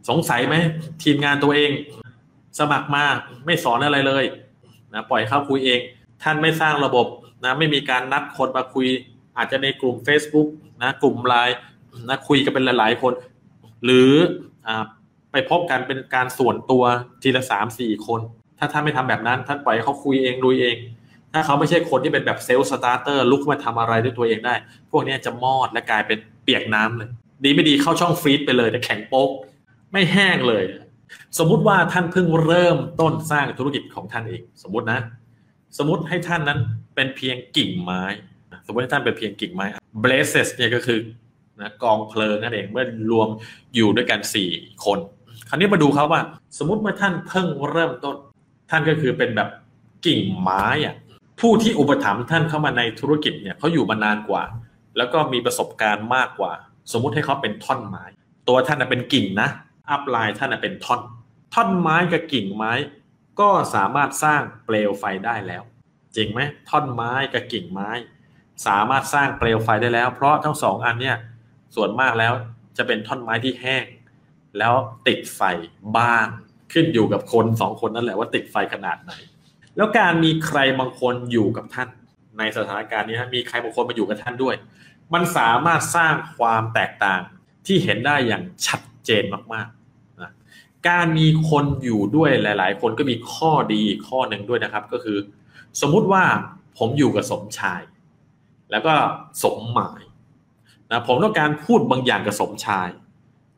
สงสัยไหมทีมงานตัวเอง สมัครมาไม่สอนอะไรเลยนะปล่อยเข้าคุยเอง ท่านไม่สร้างระบบนะไม่มีการนัดคนมาคุย อาจจะในกลุ่ม Facebook นะกลุ่มไลน์นะคุยกันเป็นหลาย ๆ คน หรืออไปพบกันเป็นการส่วนตัวทีละสามสี่คน ถ้าท่านไม่ทำแบบนั้น ท่านปล่อยเขาคุยเองดูเอง ถ้าเขาไม่ใช่คนที่เป็นแบบ self-starter ลุกมาทำอะไรด้วยตัวเองได้ พวกนี้จะมอดและกลายเป็นเปียกน้ำเลย ดีไม่ดีเข้าช่อง freeze ไปเลยแต่แข็งโป๊กไม่แห้งเลย สมมุติว่าท่านเพิ่งเริ่มต้นสร้างธุรกิจของท่านเอง สมมตินะ สมมติให้ท่านนั้นเป็นเพียงกิ่งไม้ สมมติให้ท่านเป็นเพียงกิ่งไม้ blazes เนี่ยก็คือนะกองเพลิงนั่นเองเมื่อรวมอยู่ด้วยกันสี่คน คราวนี้มาดูครับว่า สมมติเมื่อท่านเพิ่งเริ่มต้น ท่านก็คือเป็นแบบกิ่งไม้อะผู้ที่อุปถัมภ์ท่านเข้ามาในธุรกิจเนี่ยเขาอยู่มานานกว่า แล้วก็มีประสบการณ์มากกว่า สมมุติให้เขาเป็นท่อนไม้ ตัวท่านเป็นกิ่งนะ อัพไลน์ท่านเป็นท่อน ท่อนไม้กับกิ่งไม้ ก็สามารถสร้างเปลวไฟได้แล้ว จริงไหมท่อนไม้กับกิ่งไม้ สามารถสร้างเปลวไฟได้แล้ว เพราะทั้งสองอันเนี่ยส่วนมากแล้วจะเป็นท่อนไม้ที่แห้ง แล้วติดไฟบ้างขึ้นอยู่กับคนสองคนนั่นแหละว่าติดไฟขนาดไหน แล้วการมีใครบางคนอยู่กับท่าน ในสถานการณ์นี้มีใครบางคนมาอยู่กับท่านด้วย มันสามารถสร้างความแตกต่างที่เห็นได้อย่างชัด เจนมากๆนะการมีคนอยู่ด้วยหลาย ๆ คนก็มีข้อดีข้อหนึ่งด้วยนะครับ ก็คือ สมมุติว่าผมอยู่กับสมชาย แล้วก็สมหมายนะผมต้องการพูดบางอย่างกับสมชาย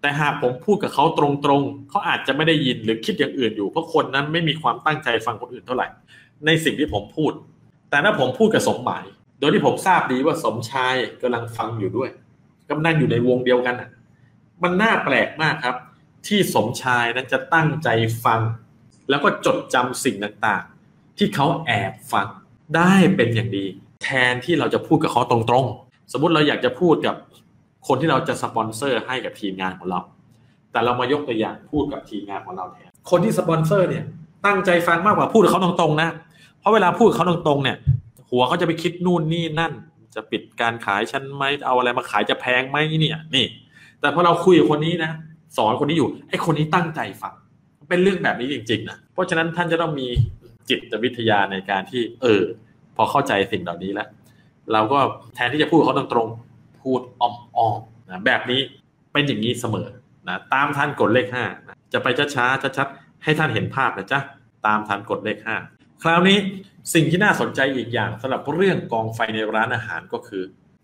แต่หากผมพูดกับเขาตรงๆเขาอาจจะไม่ได้ยินหรือคิดอย่างอื่นอยู่ เพราะคนนั้นไม่มีความตั้งใจฟังคนอื่นเท่าไหร่ ในสิ่งที่ผมพูด แต่ถ้าผมพูดกับสมหมาย โดยที่ผมทราบดีว่าสมชายกำลังฟังอยู่ด้วยกำลังอยู่ในวงเดียวกันอะ มันน่าแปลกมากครับ ที่สมชายนั้นจะตั้งใจฟัง แล้วก็จดจำสิ่งต่างๆ ที่เขาแอบฟังได้เป็นอย่างดี แทนที่เราจะพูดกับเขาตรงๆ สมมติเราอยากจะพูดกับคนที่เราจะสปอนเซอร์ให้กับทีมงานของเรา แต่เรามายกตัวอย่างพูดกับทีมงานของเราแทนคนที่สปอนเซอร์เนี่ยตั้งใจฟังมากกว่าพูดกับเขาตรงๆนะเพราะเวลาพูดเขาตรงๆเนี่ย หัวเขาจะไปคิดนู่นนี่นั่น จะปิดการขายฉันไหมเอาอะไรมาขายจะแพงไหมเนี่ย นี่ แต่พอเราคุยกับคนนี้นะสอนคนนี้อยู่ไอ้คนนี้ตั้งใจฟังเป็นเรื่องแบบนี้จริงๆนะเพราะฉะนั้นท่านจะต้องมีจิตวิทยาในการที่ เออ พอเข้าใจสิ่งเหล่านี้แล้วเราก็แทนที่จะพูดเขาตรงๆพูดอ้อมๆนะแบบนี้เป็นอย่างนี้เสมอนะตามท่านกดเลขห้านะจะไปช้าๆชัดๆให้ท่านเห็นภาพนะจ๊ะตามท่านกดเลขห้าคราวนี้สิ่งที่น่าสนใจอีกอย่างสำหรับเรื่องกองไฟในร้านอาหารก็คือ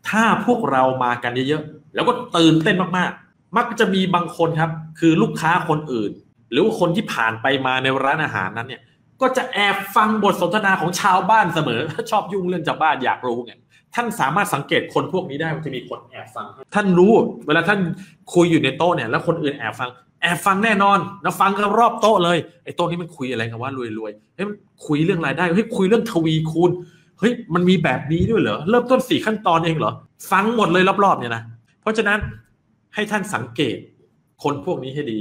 ถ้าพวกเรามากันเยอะๆ แล้วก็ตื่นเต้นมากๆ มักจะมีบางคนครับ คือลูกค้าคนอื่น หรือว่าคนที่ผ่านไปมาในร้านอาหารนั้นเนี่ยก็จะแอบฟังบทสนทนาของชาวบ้านเสมอ ชอบยุ่งเรื่องชาวบ้านอยากรู้ไงท่านสามารถสังเกตคนพวกนี้ได้ว่าจะมีคนแอบฟัง ท่านรู้ เวลาท่านคุยอยู่ในโต๊ะเนี่ยแล้วคนอื่นแอบฟัง แอบฟังแน่นอนแล้วฟังกันรอบโต๊ะเลยไอ้โต๊ะนี้มันคุยอะไรกันว่ารวยๆเฮ้ยคุยเรื่องรายได้เฮ้ยคุยเรื่องทวีคูณเฮ้ยมันมีแบบนี้ด้วยเหรอเริ่มต้นสี่ขั้นตอนเองเหรอฟังหมดเลยรอบๆเนี่ยนะ เพราะฉะนั้นให้ท่านสังเกตคนพวกนี้ให้ดี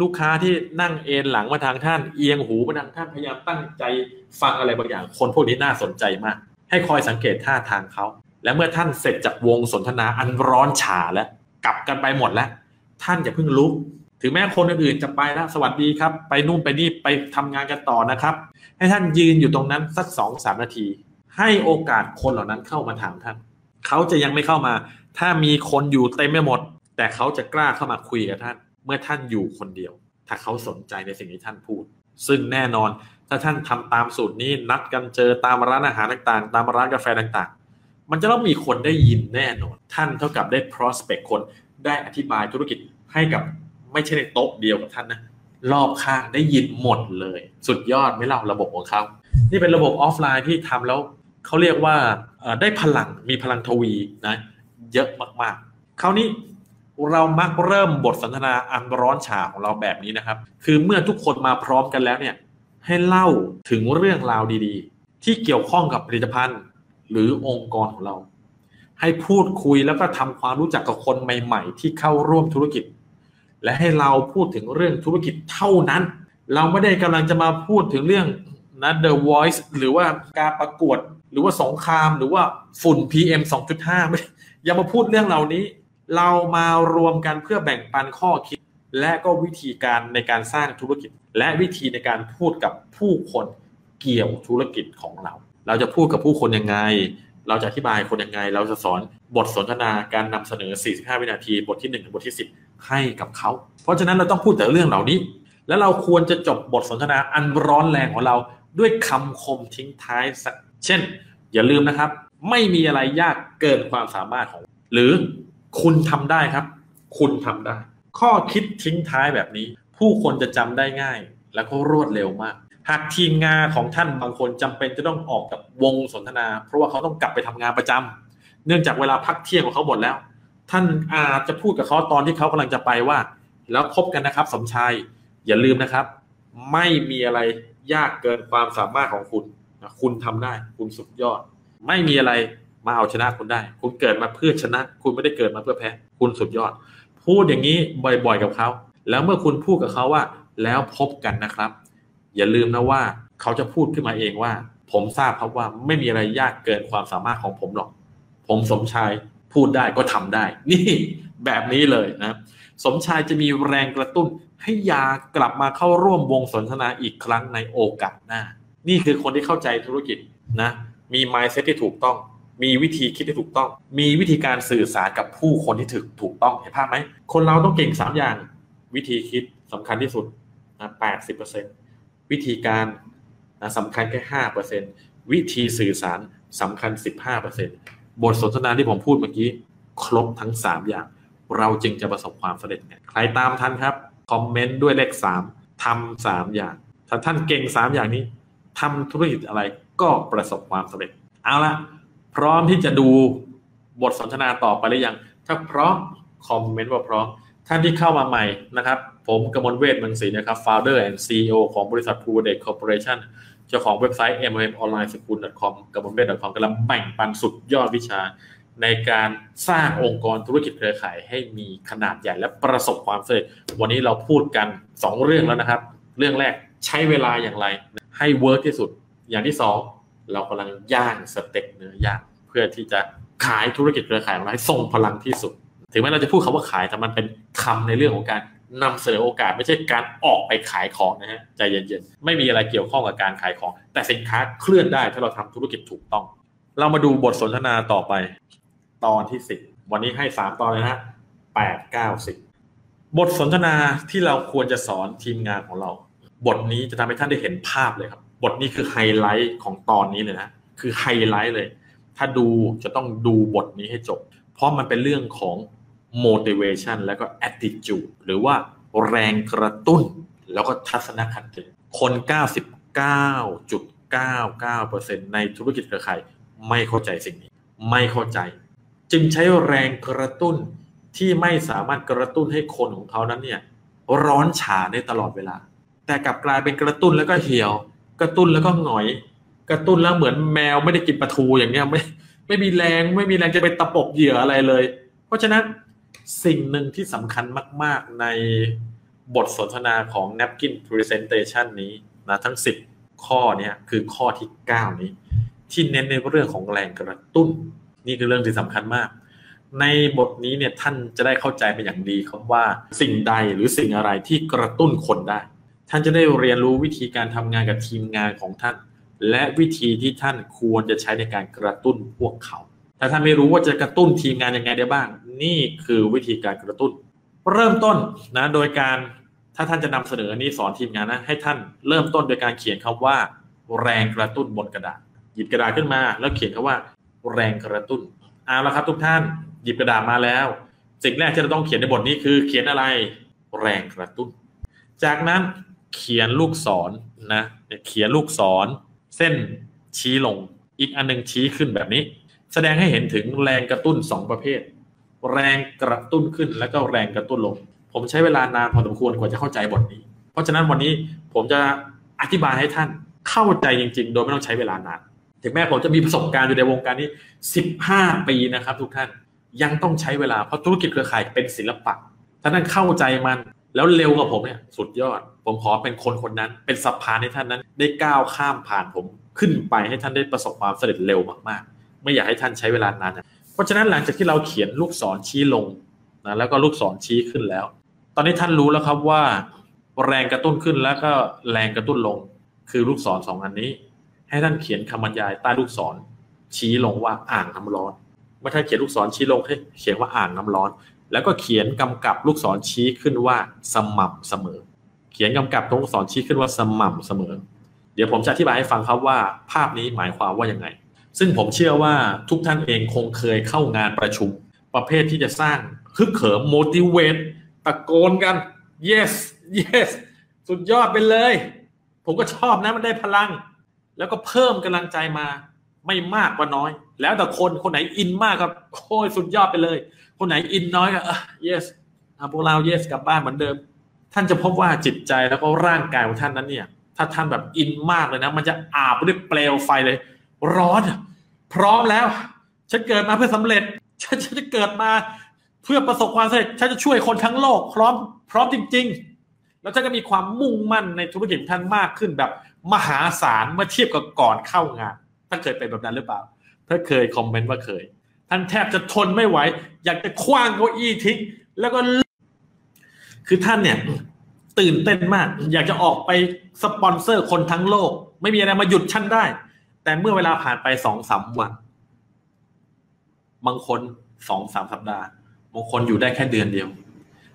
ลูกค้าที่นั่งเอนหลังมาทางท่านเอียงหูมาทางท่านพยายามตั้งใจฟังอะไรบางอย่าง คนพวกนี้น่าสนใจมาก ให้คอยสังเกตท่าทางเขาและเมื่อท่านเสร็จจากวงสนทนาอันร้อนฉาแล้วกลับกันไปหมดแล้ว ท่านอย่าเพิ่งลุก ถึงแม้คนอื่นๆจะไปแล้วสวัสดีครับ ไปนู่นไปนี่ไปทำงานกันต่อนะครับ ให้ท่านยืนอยู่ตรงนั้นสักสองสามนาที ให้โอกาสคนเหล่านั้นเข้ามาถามท่าน เขาจะยังไม่เข้ามา ถ้ามีคนอยู่เต็มไม่หมด แต่เขาจะกล้าเข้ามาคุยกับท่าน เมื่อท่านอยู่คนเดียว ถ้าเขาสนใจในสิ่งที่ท่านพูด ซึ่งแน่นอนถ้าท่านทำตามสูตรนี้นัดกันเจอตามร้านอาหารต่างๆ ตามร้านกาแฟต่างๆ มันจะต้องมีคนได้ยินแน่นอน ท่านเท่ากับได้ prospect คนได้อธิบายธุรกิจให้กับไม่ใช่ในโต๊ะเดียวกับท่านนะรอบข้างได้ยินหมดเลย สุดยอดไม่เล่าระบบของเขานี่เป็นระบบออฟไลน์ที่ทำแล้วเขาเรียกว่าได้พลังมีพลังทวีนะ เยอะมากๆ คราวนี้เรามักเริ่มบทสนทนาอันร้อนฉาของเราแบบนี้นะครับ คือเมื่อทุกคนมาพร้อมกันแล้วเนี่ย ให้เล่าถึงเรื่องราวดีๆ ที่เกี่ยวข้องกับผลิตภัณฑ์ หรือองค์กรของเรา ให้พูดคุยแล้วก็ทำความรู้จักกับคนใหม่ๆ ที่เข้าร่วมธุรกิจ และให้เราพูดถึงเรื่องธุรกิจเท่านั้น เราไม่ได้กำลังจะมาพูดถึงเรื่องนะ The Voice หรือว่าการประกวด หรือว่าสงคราม หรือว่าฝุ่น PM 2.5ไม่ อย่ามาพูดเรื่องเหล่านี้ เรามารวมกันเพื่อแบ่งปันข้อคิด และก็วิธีการในการสร้างธุรกิจ และวิธีในการพูดกับผู้คนเกี่ยวธุรกิจของเรา เราจะพูดกับผู้คนยังไง เราจะอธิบายคนยังไง เราจะสอนบทสนทนาการนำเสนอ 45 วินาที บทที่1ถึงบทที่ 10 ให้กับเขา เพราะฉะนั้นเราต้องพูดแต่เรื่องเหล่านี้ แล้วเราควรจะจบบทสนทนาอันร้อนแรงของเราด้วยคำคมทิ้งท้ายสัก เช่น อย่าลืมนะครับ ไม่มีอะไรยากเกินความสามารถของ หรือคุณทำได้ครับ คุณทำได้ ข้อคิดทิ้งท้ายแบบนี้ ผู้คนจะจำได้ง่าย และก็รวดเร็วมาก หากทีมงานของท่านบางคนจำเป็นจะต้องออกกับวงสนทนา เพราะว่าเขาต้องกลับไปทำงานประจำเนื่องจากเวลาพักเที่ยงของเขาหมดแล้ว ท่านอาจจะพูดกับเขาตอนที่เขากำลังจะไปว่า แล้วพบกันนะครับ สมชายอย่าลืมนะครับ ไม่มีอะไรยากเกินความสามารถของคุณ คุณทำได้ คุณสุดยอด ไม่มีอะไรมาเอาชนะคุณได้ คุณเกิดมาเพื่อชนะ คุณไม่ได้เกิดมาเพื่อแพ้ คุณสุดยอด พูดอย่างนี้บ่อยๆกับเขา แล้วเมื่อคุณพูดกับเขาว่า แล้วพบกันนะครับ อย่าลืมนะว่าเขาจะพูดขึ้นมาเองว่า ผมทราบครับว่าไม่มีอะไรยากเกินความสามารถของผมหรอก ผมสมชายพูดได้ก็ทำได้ นี่แบบนี้เลยนะสมชายจะมีแรงกระตุ้นให้ยากลับมาเข้าร่วมวงสนทนาอีกครั้งในโอกาสหน้า นี่คือคนที่เข้าใจธุรกิจนะ มี mindset ที่ถูกต้อง มีวิธีคิดที่ถูกต้อง มีวิธีการสื่อสารกับผู้คนที่ถูกถูกต้องเห็นภาพไหม คนเราต้องเก่งสามอย่าง วิธีคิดสำคัญที่สุดนะแปดสิบเปอร์เซ็นวิธีการนะสำคัญแค่ห้าเปอร์เซ็นวิธีสื่อสารสำคัญสิบห้าเปอร์เซ็นบทสนทนาที่ผมพูดเมื่อกี้ ครบทั้งสามอย่าง เราจึงจะประสบความสำเร็จไงใครตามทันครับ คอมเมนต์ด้วยเลขสามทำสามอย่าง ถ้าท่านเก่งสามอย่างนี้ทำธุรกิจอะไร ก็ประสบความสำเร็จ เอาละพร้อมที่จะดูบทสนทนาต่อไปหรือยัง ถ้าพร้อมคอมเมนต์ว่าพร้อม ท่านที่เข้ามาใหม่นะครับ ผมกมลเวทมังสีนะครับ founder and CEO ของบริษัท p u r d e Corporation เจ้าของเว็บไซต์ mmonlineschool.com กมลเวท .com กำลังแบ่งปันสุดยอดวิชา ในการสร้างองค์กรธุรกิจเครือข่ายให้มีขนาดใหญ่และประสบความสำเร็จ วันนี้เราพูดกัน 2 เรื่องแล้วนะครับ เรื่องแรกใช้เวลาอย่างไรให้เวิร์กที่สุด อย่างที่2เรากำลังย่างสเต็กเนื้อย่างเพื่อที่จะขายธุรกิจเครือข่ายของเราให้ทรงพลังที่สุด ถึงแม้เราจะพูดคาว่าขายแต่มันเป็นคำในเรื่องของการนำเสนอโอกาสไม่ใช่การออกไปขายของนะฮะใจเย็นๆไม่มีอะไรเกี่ยวข้องกับการขายของ แต่สินค้าเคลื่อนได้ถ้าเราทำธุรกิจถูกต้อง เรามาดูบทสนทนาต่อไป ตอนที่สิบวันนี้ให้สามตอนเลยนะแปดเก้าสิบบทสนทนาที่เราควรจะสอนทีมงานของเรา บทนี้จะทำให้ท่านได้เห็นภาพเลยครับ บทนี้คือไฮไลท์ของตอนนี้เลยนะ คือไฮไลท์เลย ถ้าดูจะต้องดูบทนี้ให้จบ เพราะมันเป็นเรื่องของ motivation แล้วก็ attitude หรือว่าแรงกระตุ้น แล้วก็ทัศนคติ คน 99.99%ในธุรกิจเครือข่ายไม่เข้าใจสิ่งนี้ ไม่เข้าใจ จึงใช้แรงกระตุ้นที่ไม่สามารถกระตุ้นให้คนของเขานั้นเนี่ยร้อนฉาได้ตลอดเวลา แต่กลับกลายเป็นกระตุ้นแล้วก็เหี่ยว กระตุ้นแล้วก็หงอย กระตุ้นแล้วเหมือนแมวไม่ได้กินปลาทูอย่างเงี้ยไม่ไม่มีแรงไม่มีแรงจะไปตะปบเหยื่ออะไรเลย เพราะฉะนั้นสิ่งหนึ่งที่สำคัญมาก ๆ ในบทสนทนาของ Napkin Presentation นี้นะทั้ง 10 ข้อนี่ยคือข้อที่ 9 นี้ ที่เน้นในเรื่องของแรงกระตุ้น นี่คือเรื่องที่สำคัญมาก ในบทนี้เนี่ยท่านจะได้เข้าใจเป็นอย่างดีครับว่า สิ่งใดหรือสิ่งอะไรที่กระตุ้นคนได้ ท่านจะได้เรียนรู้วิธีการทำงานกับทีมงานของท่าน และวิธีที่ท่านควรจะใช้ในการกระตุ้นพวกเขา ถ้าท่านไม่รู้ว่าจะกระตุ้นทีมงานยังไงได้บ้าง นี่คือวิธีการกระตุ้น เริ่มต้นนะโดยการถ้าท่านจะนำเสนอนี้สอนทีมงานนะให้ท่านเริ่มต้นโดยการเขียนคำว่า แรงกระตุ้นบนกระดาษ หยิบกระดาษขึ้นมา แล้วเขียนคำว่า แรงกระตุ้นเอาละครับทุกท่านหยิบกระดาษมาแล้ว สิ่งแรกที่เราต้องเขียนในบทนี้คือเขียนอะไร แรงกระตุ้น จากนั้น เขียนลูกศรนนะเขียนลูกศร เส้นชี้ลง อีกอันหนึ่งชี้ขึ้นแบบนี้ แสดงให้เห็นถึงแรงกระตุ้นสองประเภท แรงกระตุ้นขึ้นแล้วก็แรงกระตุ้นลง ผมใช้เวลานานพอสมควรกว่าจะเข้าใจบทนี้ เพราะฉะนั้นวันนี้ผมจะอธิบายให้ท่านเข้าใจจริง ๆ โดยไม่ต้องใช้เวลานานถึงแม้ผมจะมีประสบการณ์อยู่ในวงการนี้ 15 ปีนะครับ ทุกท่านยังต้องใช้เวลาเพราะธุรกิจเครือข่ายเป็นศิลปะถ้าท่านเข้าใจมันแล้วเร็วกว่าผมเนี่ยสุดยอด ผมขอเป็นคนคนนั้น เป็นสะพานให้ท่านนั้น ได้ก้าวข้ามผ่านผมขึ้นไปให้ท่านได้ประสบความสำเร็จเร็วมากๆ ไม่อยากให้ท่านใช้เวลานานเพราะฉะนั้นหลังจากที่เราเขียนลูกศรชี้ลงนะแล้วก็ลูกศรชี้ขึ้นแล้ว ตอนนี้ท่านรู้แล้วครับว่าแรงกระตุ้นขึ้นแล้วก็แรงกระตุ้นลง คือลูกศรสองอันนี้ ให้ท่านเขียนคำบรรยายใต้ลูกศร ชี้ลงว่าอ่างน้ำร้อนเมื่อท่านเขียนลูกศรชี้ลงให้เขียนว่าอ่างน้ำร้อน แล้วก็เขียนกำกับลูกศรชี้ขึ้นว่าสม่ำเสมอ เขียนกำกับตรงลูกศรชี้ขึ้นว่าสม่ำเสมอ เดี๋ยวผมจะอธิบายให้ฟังครับว่า ภาพนี้หมายความว่ายังไง ซึ่งผมเชื่อว่าทุกท่านเองคงเคยเข้างานประชุม ประเภทที่จะสร้างฮึกเหิม motivate ตะโกนกัน yes yes สุดยอดไปเลย ผมก็ชอบนะมันได้พลัง แล้วก็เพิ่มกำลังใจมาไม่มากก็น้อย แล้วแต่คนคนไหนอินมากก็โอ้ยสุดยอดไปเลย คนไหนอินน้อยก็ yes พวกเรา yes กลับบ้านเหมือนเดิม ท่านจะพบว่าจิตใจแล้วก็ร่างกายของท่านนั้นเนี่ย ถ้าท่านแบบอินมากเลยนะ มันจะอาบด้วยเปลวไฟเลย ร้อน พร้อมแล้วฉันเกิดมาเพื่อสำเร็จฉันจะเกิดมาเพื่อประสบความสำเร็จฉันจะช่วยคนทั้งโลก พร้อมพร้อมจริง ๆ แล้วท่านก็มีความมุ่งมั่นในธุรกิจท่านมากขึ้นแบบมหาศาลเมื่อเทียบกับก่อนเข้างานท่านเคยเป็นแบบนั้นหรือเปล่าถ้าเคยคอมเมนต์ว่าเคย ท่านแทบจะทนไม่ไหว อยากจะคว้างเก้าอี้ทิ้งแล้วก็ คือท่านเนี่ย ตื่นเต้นมาก อยากจะออกไปสปอนเซอร์คนทั้งโลก ไม่มีอะไรมาหยุดฉันได้ แต่เมื่อเวลาผ่านไปสองสามวัน บางคนสองสามสัปดาห์บางคนอยู่ได้แค่เดือนเดียว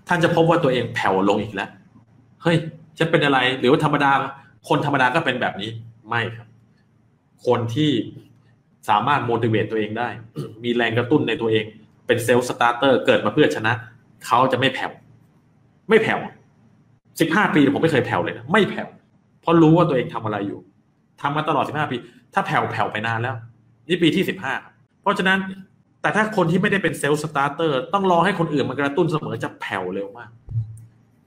ท่านจะพบว่าตัวเองแผ่วลงอีกแล้วเฮ้ยจะเป็นอะไร หรือว่าธรรมดา คนธรรมดาก็เป็นแบบนี้ไม่ครับ คนที่สามารถ motivate ตัวเองได้ มีแรงกระตุ้นในตัวเอง เป็น self-starter เกิดมาเพื่อชนะ เขาจะไม่แผ่ว ไม่แผ่วสิบห้าปีผมไม่เคยแผ่วเลยนะไม่แผ่วเพราะรู้ว่าตัวเองทำอะไรอยู่ทำมาตลอดสิบห้าปี ถ้าแผ่วแผ่วไปนานแล้ว นี่ปีที่สิบห้าเพราะฉะนั้นแต่ถ้าคนที่ไม่ได้เป็น self-starter ต้องรอให้คนอื่นมากระตุ้นเสมอจะแผ่วเร็วมาก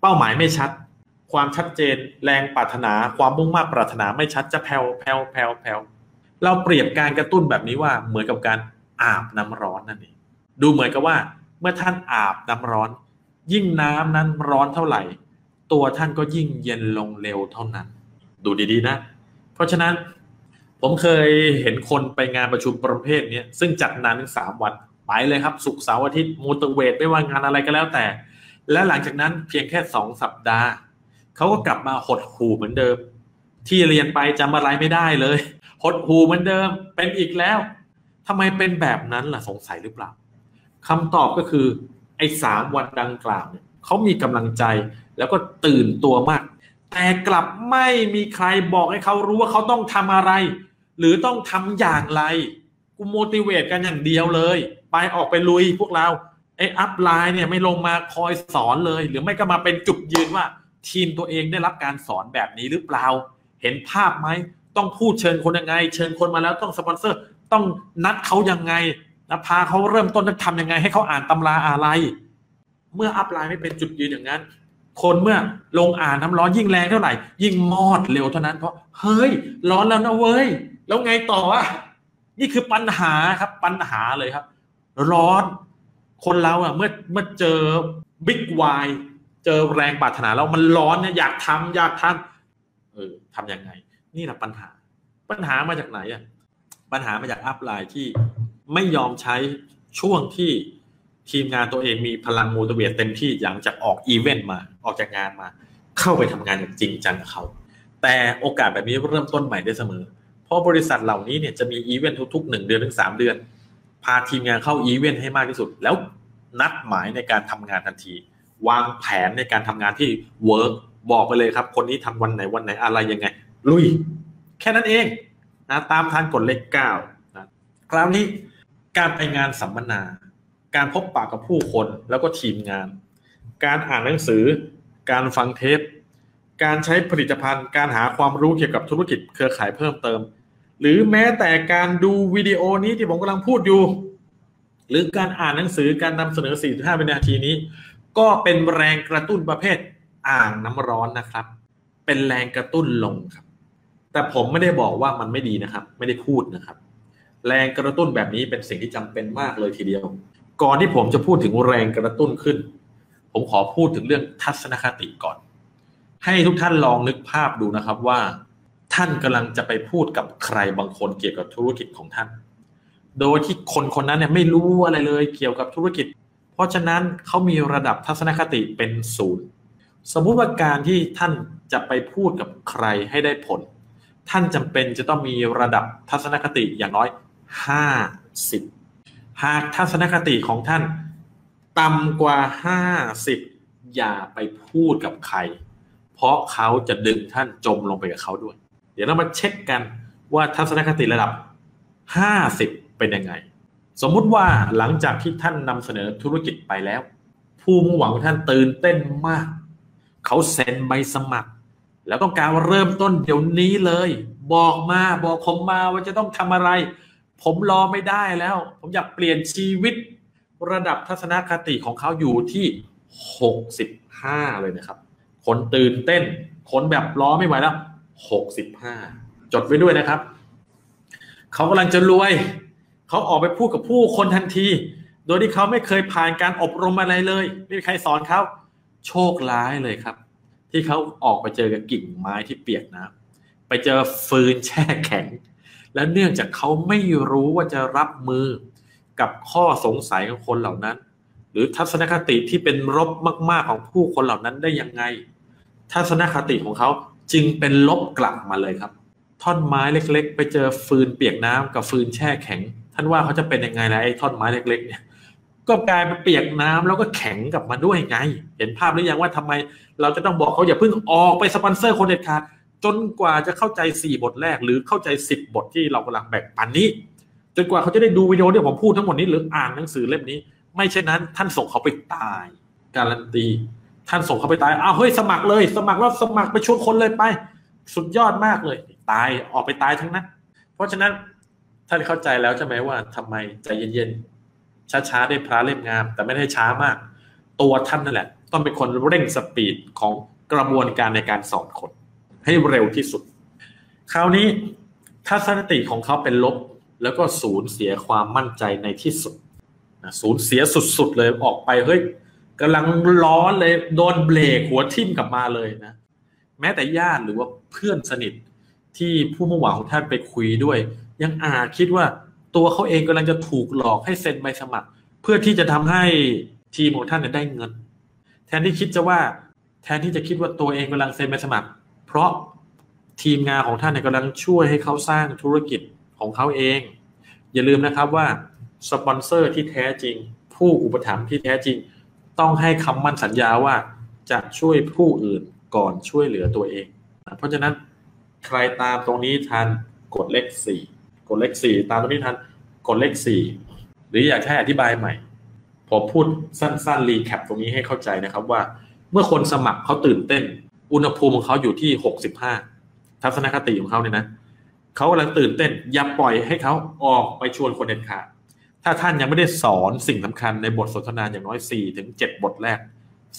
เป้าหมายไม่ชัด ความชัดเจน แรงปรารถนา ความมุ่งมั่นปรารถนาไม่ชัดจะแผ่วแผ่วแผ่วแผ่วเราเปรียบการกระตุ้นแบบนี้ว่าเหมือนกับการอาบน้ำร้อนนั่นเองดูเหมือนกับว่า เมื่อท่านอาบน้ำร้อน ยิ่งน้ำนั้นร้อนเท่าไหร่ ตัวท่านก็ยิ่งเย็นลงเร็วเท่านั้น ดูดีๆนะ เพราะฉะนั้นผมเคยเห็นคนไปงานประชุมประเภทนี้ซึ่งจัดนานถึงสามวันไปเลยครับสุกเสาร์อาทิตย์มูเตเวทไม่ว่างานอะไรก็แล้วแต่ และหลังจากนั้นเพียงแค่สองสัปดาห์เขาก็กลับมาหดหูเหมือนเดิม ที่เรียนไปจำอะไรไม่ได้เลยหดหูเหมือนเดิมเป็นอีกแล้วทำไมเป็นแบบนั้นล่ะสงสัยหรือเปล่าคำตอบก็คือ ไอ้สามวันดังกล่าวเนี่ยเขามีกำลังใจแล้วก็ตื่นตัวมาก แต่กลับไม่มีใครบอกให้เขารู้ว่าเขาต้องทำอะไร หรือต้องทำอย่างไร กูโมดิเวตกันอย่างเดียวเลย ไปออกไปลุยพวกเราไอ้ upline เนี่ยไม่ลงมาคอยสอนเลย หรือไม่ก็มาเป็นจุดยืนว่า ทีมตัวเองได้รับการสอนแบบนี้หรือเปล่า เห็นภาพไหมต้องพูดเชิญคนยังไง เชิญคนมาแล้วต้องสปอนเซอร์ ต้องนัดเขายังไง นะพาเขาเริ่มต้นจะทำยังไง ให้เขาอ่านตำราอะไร เมื่อ upline ไม่เป็นจุดยืนอย่างนั้น คนเมื่อลงอ่างน้ำร้อนยิ่งแรงเท่าไหร่ ยิ่งมอดเร็วเท่านั้นเพราะเฮ้ย ร้อนแล้วนะเว้ย แล้วไงต่ออะนี่คือปัญหาครับปัญหาเลยครับ ร้อน คนเราอะเมื่อเมื่อเจอ big why เจอแรงปรารถนาแล้วมันร้อนเนี่ยอยากทำอยากทำเออทำยังไง นี่แหละปัญหา ปัญหามาจากไหนอะปัญหามาจาก upline ที่ ไม่ยอมใช้ช่วงที่ทีมงานตัวเองมีพลัง motivate เต็มที่อย่างจากออกอีเวนต์มาออกจากงานมา เข้าไปทำงานอย่างจริงจังกับเขา แต่โอกาสแบบนี้เริ่มต้นใหม่ได้เสมอ เพราะบริษัทเหล่านี้เนี่ยจะมีอีเวนต์ทุกๆหนึ่งเดือนถึงสามเดือน พาทีมงานเข้าอีเวนต์ให้มากที่สุด แล้วนัดหมายในการทำงานทันที วางแผนในการทำงานที่ work บอกไปเลยครับ คนนี้ทำวันไหนวันไหนอะไรยังไง ลุย แค่นั้นเองนะตามทานกฎเลขเก้านะคราวนี้ การไปงานสัมมนา การพบปะกับผู้คนแล้วก็ทีมงาน การอ่านหนังสือ การฟังเทป การใช้ผลิตภัณฑ์ การหาความรู้เกี่ยวกับธุรกิจเครือข่ายเพิ่มเติม หรือแม้แต่การดูวิดีโอนี้ที่ผมกำลังพูดอยู่ หรือการอ่านหนังสือการนำเสนอ 45วินาทีนี้ ก็เป็นแรงกระตุ้นประเภทอ่างน้ำร้อนนะครับ เป็นแรงกระตุ้นลงครับ แต่ผมไม่ได้บอกว่ามันไม่ดีนะครับ ไม่ได้พูดนะครับ แรงกระตุ้นแบบนี้เป็นสิ่งที่จำเป็นมากเลยทีเดียว ก่อนที่ผมจะพูดถึงแรงกระตุ้นขึ้น ผมขอพูดถึงเรื่องทัศนคติก่อน ให้ทุกท่านลองนึกภาพดูนะครับว่า ท่านกำลังจะไปพูดกับใครบางคนเกี่ยวกับธุรกิจของท่าน โดยที่คนคนนั้นเนี่ยไม่รู้อะไรเลยเกี่ยวกับธุรกิจ เพราะฉะนั้นเขามีระดับทัศนคติเป็นศูนย์สมมุติว่าการที่ท่านจะไปพูดกับใครให้ได้ผล ท่านจำเป็นจะต้องมีระดับทัศนคติอย่างน้อย 50หากทัศนคติของท่านต่ำกว่า50อย่าไปพูดกับใคร เพราะเขาจะดึงท่านจมลงไปกับเขาด้วย เดี๋ยวเรามาเช็คกันว่าทัศนคติระดับ50เป็นยังไง สมมุติว่าหลังจากที่ท่านนำเสนอธุรกิจไปแล้ว ผู้มุ่งหวังของท่านตื่นเต้นมาก เขาเซ็นใบสมัคร แล้วต้องการว่าเริ่มต้นเดี๋ยวนี้เลย บอกมาบอกผมมาว่าจะต้องทำอะไร ผมรอไม่ได้แล้ว ผมอยากเปลี่ยนชีวิตระดับทัศนคติของเขาอยู่ที่ 65 เลยนะครับ คนตื่นเต้น คนแบบรอไม่ไหวแล้ว 65 จดไว้ด้วยนะครับ เขากำลังจะรวย เขาออกไปพูดกับผู้คนทันที โดยที่เขาไม่เคยผ่านการอบรมอะไรเลย ไม่มีใครสอนเขาโชคร้ายเลยครับ ที่เขาออกไปเจอกับกิ่งไม้ที่เปียกน้ำไปเจอฟืนแช่แข็ง และเนื่องจากเขาไม่รู้ว่าจะรับมือกับข้อสงสัยของคนเหล่านั้น หรือทัศนคติที่เป็นลบมากๆของผู้คนเหล่านั้นได้ยังไง ทัศนคติของเขาจึงเป็นลบกลับมาเลยครับ ท่อนไม้เล็ก ๆ ไปเจอฟืนเปียกน้ำกับฟืนแช่แข็ง ท่านว่าเขาจะเป็นยังไงล่ะไอ้ท่อนไม้เล็ก ๆ เนี่ยก็กลายเป็นเปียกน้ำแล้วก็แข็งกลับมาด้วยไง เห็นภาพหรือยังว่าทำไม เราจะต้องบอกเขาอย่าเพิ่งออกไปสปอนเซอร์คนเด็ดขาด จนกว่าจะเข้าใจ 4 บทแรก หรือเข้าใจ 10 บทที่เรากำลังแบ่งปันนี้ จนกว่าเขาจะได้ดูวิดีโอที่ผมพูดทั้งหมดนี้หรืออ่านหนังสือเล่มนี้ ไม่เช่นนั้น ท่านส่งเขาไปตาย การันตี ท่านส่งเขาไปตายอ้าวเฮ้ยสมัครเลย สมัครแล้วสมัครไปชวนคนเลยไป สุดยอดมากเลย ตายออกไปตายทั้งนั้น เพราะฉะนั้นท่านเข้าใจแล้วใช่ไหมว่าทำไมใจเย็นๆช้าๆได้พระเล่มงาม แต่ไม่ได้ช้ามาก ตัวท่านนั่นแหละ ต้องเป็นคนเร่งสปีดของกระบวนการในการสอนคน ให้เร็วที่สุด คราวนี้ทัศนคติของเขาเป็นลบ แล้วก็สูญเสียความมั่นใจในที่สุดนะสูญเสียสุดๆเลยออกไปเฮ้ยกำลังร้อนเลยโดนเบรกหัวทิ่มกลับมาเลยนะแม้แต่ญาติหรือว่าเพื่อนสนิทที่ผู้มุ่งหวังของท่านไปคุยด้วย ยังอาจคิดว่าตัวเขาเองกำลังจะถูกหลอกให้เซ็นใบสมัคร เพื่อที่จะทำให้ทีมของท่านได้เงิน แทนที่คิดจะว่า แทนที่จะคิดว่าตัวเองกำลังเซ็นใบสมัคร เพราะทีมงานของท่านกำลังช่วยให้เขาสร้างธุรกิจของเขาเอง อย่าลืมนะครับว่าสปอนเซอร์ที่แท้จริง ผู้อุปถัมภ์ที่แท้จริง ต้องให้คำมั่นสัญญาว่าจะช่วยผู้อื่นก่อนช่วยเหลือตัวเอง เพราะฉะนั้นใครตามตรงนี้ทันกดเลขสี่กดเลขสี่ตามตรงนี้ทันกดเลขสี่หรืออยากให้อธิบายใหม่ผมพูดสั้นๆรีแคปตรงนี้ให้เข้าใจนะครับว่า เมื่อคนสมัครเขาตื่นเต้น อุณหภูมิของเขาอยู่ที่หกสิบห้าทัศนคติของเขาเนี่ยนะเขากำลังตื่นเต้นอย่าปล่อยให้เขาออกไปชวนคนเด็ดขาดถ้าท่านยังไม่ได้สอนสิ่งสำคัญในบทสนทนาอย่างน้อยสี่ถึงเจ็ดบทแรก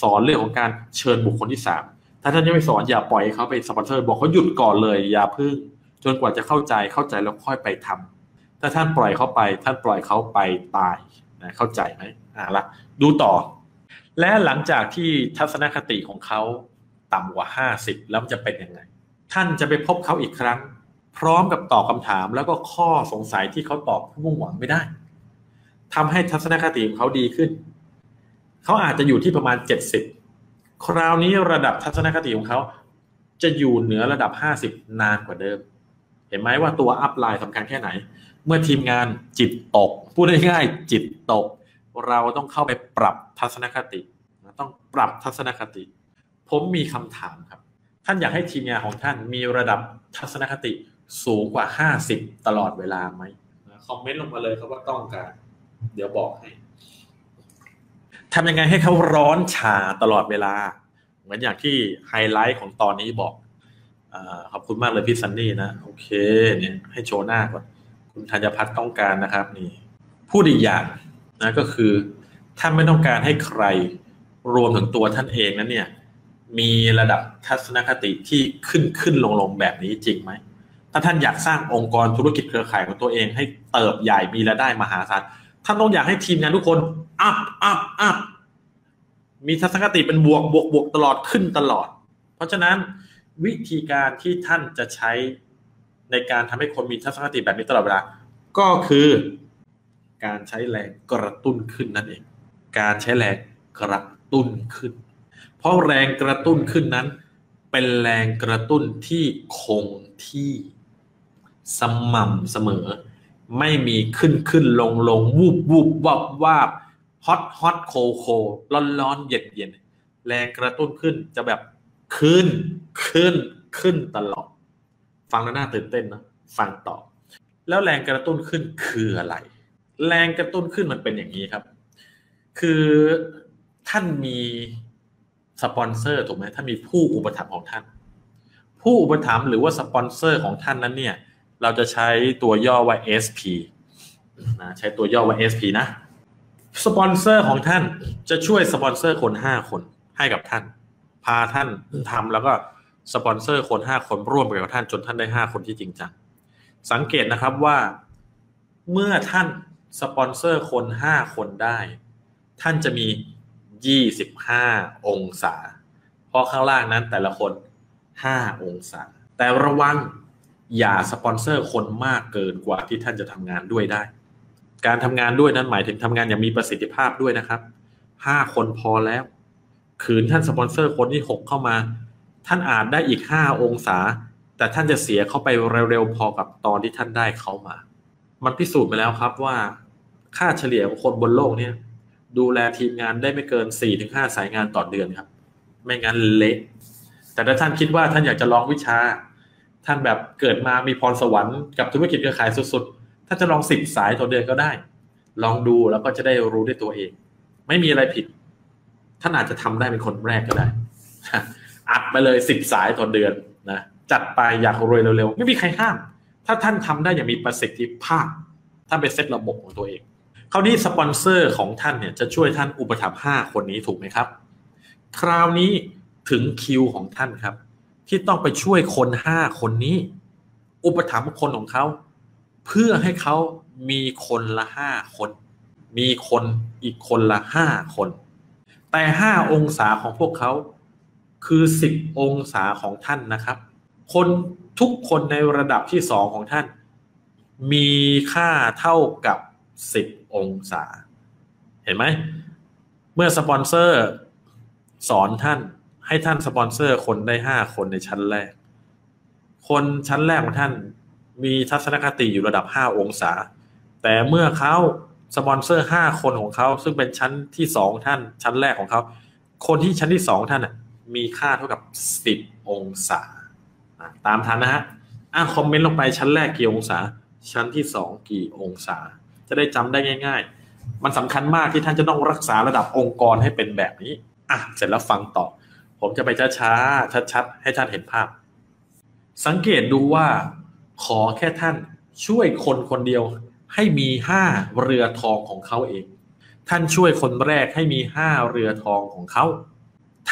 สอนเรื่องของการเชิญบุคคลที่สามถ้าท่านยังไม่สอนอย่าปล่อยเขาไปสปอนเซอร์บอกเขาหยุดก่อนเลยอย่าพึ่ง จนกว่าจะเข้าใจเข้าใจแล้วค่อยไปทำถ้าท่านปล่อยเขาไป ท่านปล่อยเขาไปตายนะเข้าใจไหมอ่าละดูต่อ และหลังจากที่ทัศนคติของเขา ต่ำกว่าห้าสิบแล้วจะเป็นยังไง ท่านจะไปพบเขาอีกครั้ง พร้อมกับตอบคาถามแล้วก็ข้อสงสัยที่เขาตอบผู้มุ่งหวังไม่ได้ทำให้ทัศนคติของเขาดีขึ้น เขาอาจจะอยู่ที่ประมาณเจ็ดสิบคราวนี้ระดับทัศนคติของเขาจะอยู่เหนือระดับ 50 นานกว่าเดิม เห็นไหมว่าตัวอัพไลน์สำคัญแค่ไหน เมื่อทีมงานจิตตก พูดง่ายๆจิตตก เราต้องเข้าไปปรับทัศนคติ ต้องปรับทัศนคติ ผมมีคำถามครับ ท่านอยากให้ทีมงานของท่านมีระดับทัศนคติสูงกว่า 50 ตลอดเวลาไหมคอมเมนต์ลงมาเลยครับว่าต้องการ เดี๋ยวบอกให้ทำยังไงให้เขาร้อนชาตลอดเวลา เหมือนอย่างที่ไฮไลท์ของตอนนี้บอกอขอบคุณมากเลยพี่ซันนี่นะ โอเค เนี่ยให้โชว์หน้าก่อน คุณธัญพัฒน์ต้องการนะครับ นี่ พูดอีกอย่างนะก็คือท่านไม่ต้องการให้ใครรวมถึงตัวท่านเองนั้นเนี่ย มีระดับทัศนคติที่ขึ้นขึ้นลงลงแบบนี้จริงไหม ถ้าท่านอยากสร้างองค์กรธุรกิจเครือข่ายของตัวเองให้เติบใหญ่มีรายได้มหาศาลท่านต้องอยากให้ทีมงานทุกคน up up up มีทัศนคติเป็นบวกบวกบวกตลอดขึ้นตลอด เพราะฉะนั้นวิธีการที่ท่านจะใช้ในการทำให้คนมีทัศนคติแบบนี้ตลอดเวลา ก็คือการใช้แรงกระตุ้นขึ้นนั่นเอง การใช้แรงกระตุ้นขึ้น เพราะแรงกระตุ้นขึ้นนั้น เป็นแรงกระตุ้นที่คงที่สม่ำเสมอ ไม่มีขึ้นขึ้นลงลงวูบวูบวับวาบฮอตฮอตโคโคร้อนร้อนเย็นเย็นแรงกระตุ้นขึ้นจะแบบขึ้นขึ้นขึ้นตลอด ฟังแล้วน่าตื่นเต้นนะฟังต่อ แล้วแรงกระตุ้นขึ้นคืออะไร แรงกระตุ้นขึ้นมันเป็นอย่างนี้ครับ คือท่านมี สปอนเซอร์ถูกไหมถ้ามีผู้อุปถัมภ์ของท่าน ผู้อุปถัมภ์หรือว่าสปอนเซอร์ของท่านนั้นเนี่ย เราจะใช้ตัวย่อว่า SP นะใช้ตัวย่อว่า SP นะสปอนเซอร์ของท่านจะช่วยสปอนเซอร์คนห้าคนให้กับท่าน พาท่านทำแล้วก็สปอนเซอร์คนห้าคนร่วมไปกับท่านจนท่านได้ห้าคนที่จริงจังสังเกตนะครับว่าเมื่อท่านสปอนเซอร์คนห้าคนได้ ท่านจะมี ยี่สิบห้าองศา เพราะข้างล่างนั้นแต่ละคนห้าองศา แต่ระวังอย่าสปอนเซอร์คนมากเกินกว่าที่ท่านจะทำงานด้วยได้ การทำงานด้วยนั้นหมายถึงทำงานอย่างมีประสิทธิภาพด้วยนะครับห้าคนพอแล้วขืนท่านสปอนเซอร์คนที่หกเข้ามา ท่านอาจได้อีกห้าองศา แต่ท่านจะเสียเข้าไปเร็วๆพอกับตอนที่ท่านได้เข้ามา มันพิสูจน์ไปแล้วครับว่า ค่าเฉลี่ยของคนบนโลกเนี่ย ดูแลทีมงานได้ไม่เกิน 4-5ถึงสายงานต่อเดือนครับ ไม่งั้นเละแต่ถ้าท่านคิดว่าท่านอยากจะลองวิชา ท่านแบบเกิดมามีพรสวรรค์กับธุรกิจเครือข่ายสุดๆถ้านจะลองสิบสายต่อเดือนก็ได้ ลองดูแล้วก็จะได้รู้ด้วยตัวเอง ไม่มีอะไรผิด ท่านอาจจะทำได้เป็นคนแรกก็ได้ อัดไปเลยสิบสายต่อเดือนนะจัดไปอยากรวยเร็วๆ ไม่มีใครห้าม ถ้าท่านทำได้อย่างมีประสิทธิภาพท่านไปเซตระบบของตัวเอง คราวนี้สปอนเซอร์ของท่านเนี่ยจะช่วยท่านอุปถัมภ์ห้าคนนี้ถูกไหมครับ คราวนี้ถึงคิวของท่านครับ ที่ต้องไปช่วยคนห้าคนนี้ อุปถัมภ์คนของเขาเพื่อให้เขามีคนละห้าคน มีคนอีกคนละห้าคน แต่ห้าองศาของพวกเขาคือสิบองศาของท่านนะครับ คนทุกคนในระดับที่สองของท่าน มีค่าเท่ากับ สิบองศา เห็นไหม เมื่อสปอนเซอร์สอนท่านให้ท่านสปอนเซอร์คนได้ห้าคนในชั้นแรก คนชั้นแรกของท่านมีทัศนคติอยู่ระดับ 5 องศา แต่เมื่อเขาสปอนเซอร์5คนของเขาซึ่งเป็นชั้นที่2ท่านชั้นแรกของเขาคนที่ชั้นที่2ท่านมีค่าเท่ากับ10องศาตามทันนะฮะอะคอมเมนต์ลงไปชั้นแรกกี่องศา ชั้นที่2กี่องศา จะได้จำได้ง่าย ๆ มันสำคัญมากที่ท่านจะต้องรักษาระดับองค์กรให้เป็นแบบนี้อะเสร็จแล้วฟังต่อ ผมจะไปช้าๆชัดๆให้ท่านเห็นภาพ สังเกตดูว่า ขอแค่ท่านช่วยคนคนเดียวให้มีห้าเรือทองของเขาเอง ท่านช่วยคนแรกให้มีห้าเรือทองของเขา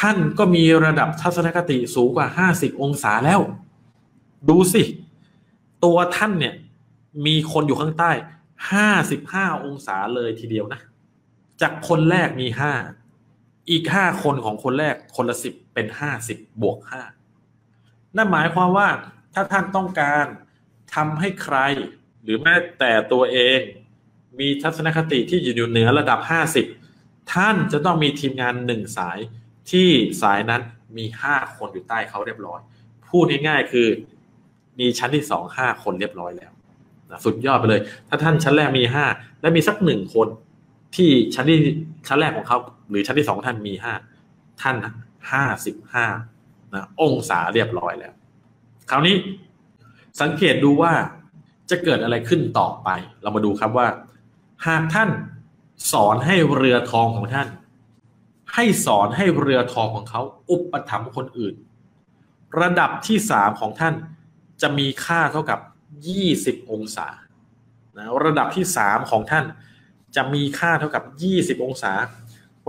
ท่านก็มีระดับทัศนคติสูงกว่าห้าสิบองศาแล้ว ดูสิ ตัวท่านเนี่ย มีคนอยู่ข้างใต้ ห้าสิบห้าองศาเลยทีเดียวนะ จากคนแรกมีห้า อีกห้าคนของคนแรกคนละสิบเป็นห้าสิบบวกห้านั่นหมายความว่าถ้าท่านต้องการทำให้ใคร หรือแม้แต่ตัวเอง มีทัศนคติที่อยู่เหนือระดับ50ท่านจะต้องมีทีมงานหนึ่งสายที่สายนั้นมี5คนอยู่ใต้เขาเรียบร้อย พูดง่ายๆคือ มีชั้นที่สองห้าคนเรียบร้อยแล้ว สุดยอดไปเลย ถ้าท่านชั้นแรกมีห้าและมีสักหนึ่งคน ที่ชั้นที่ชั้นแรกของเขาหรือชั้นที่สองท่านมีห้าท่านห้าสิบห้านะองศาเรียบร้อยแล้ว คราวนี้สังเกตดูว่าจะเกิดอะไรขึ้นต่อไป เรามาดูครับว่า หากท่านสอนให้เรือทองของท่าน ให้สอนให้เรือทองของเขาอุปถัมภ์คนอื่น ระดับที่สามของท่านจะมีค่าเท่ากับ ยี่สิบองศานะระดับที่สามของท่านจะมีค่าเท่ากับยี่สิบองศา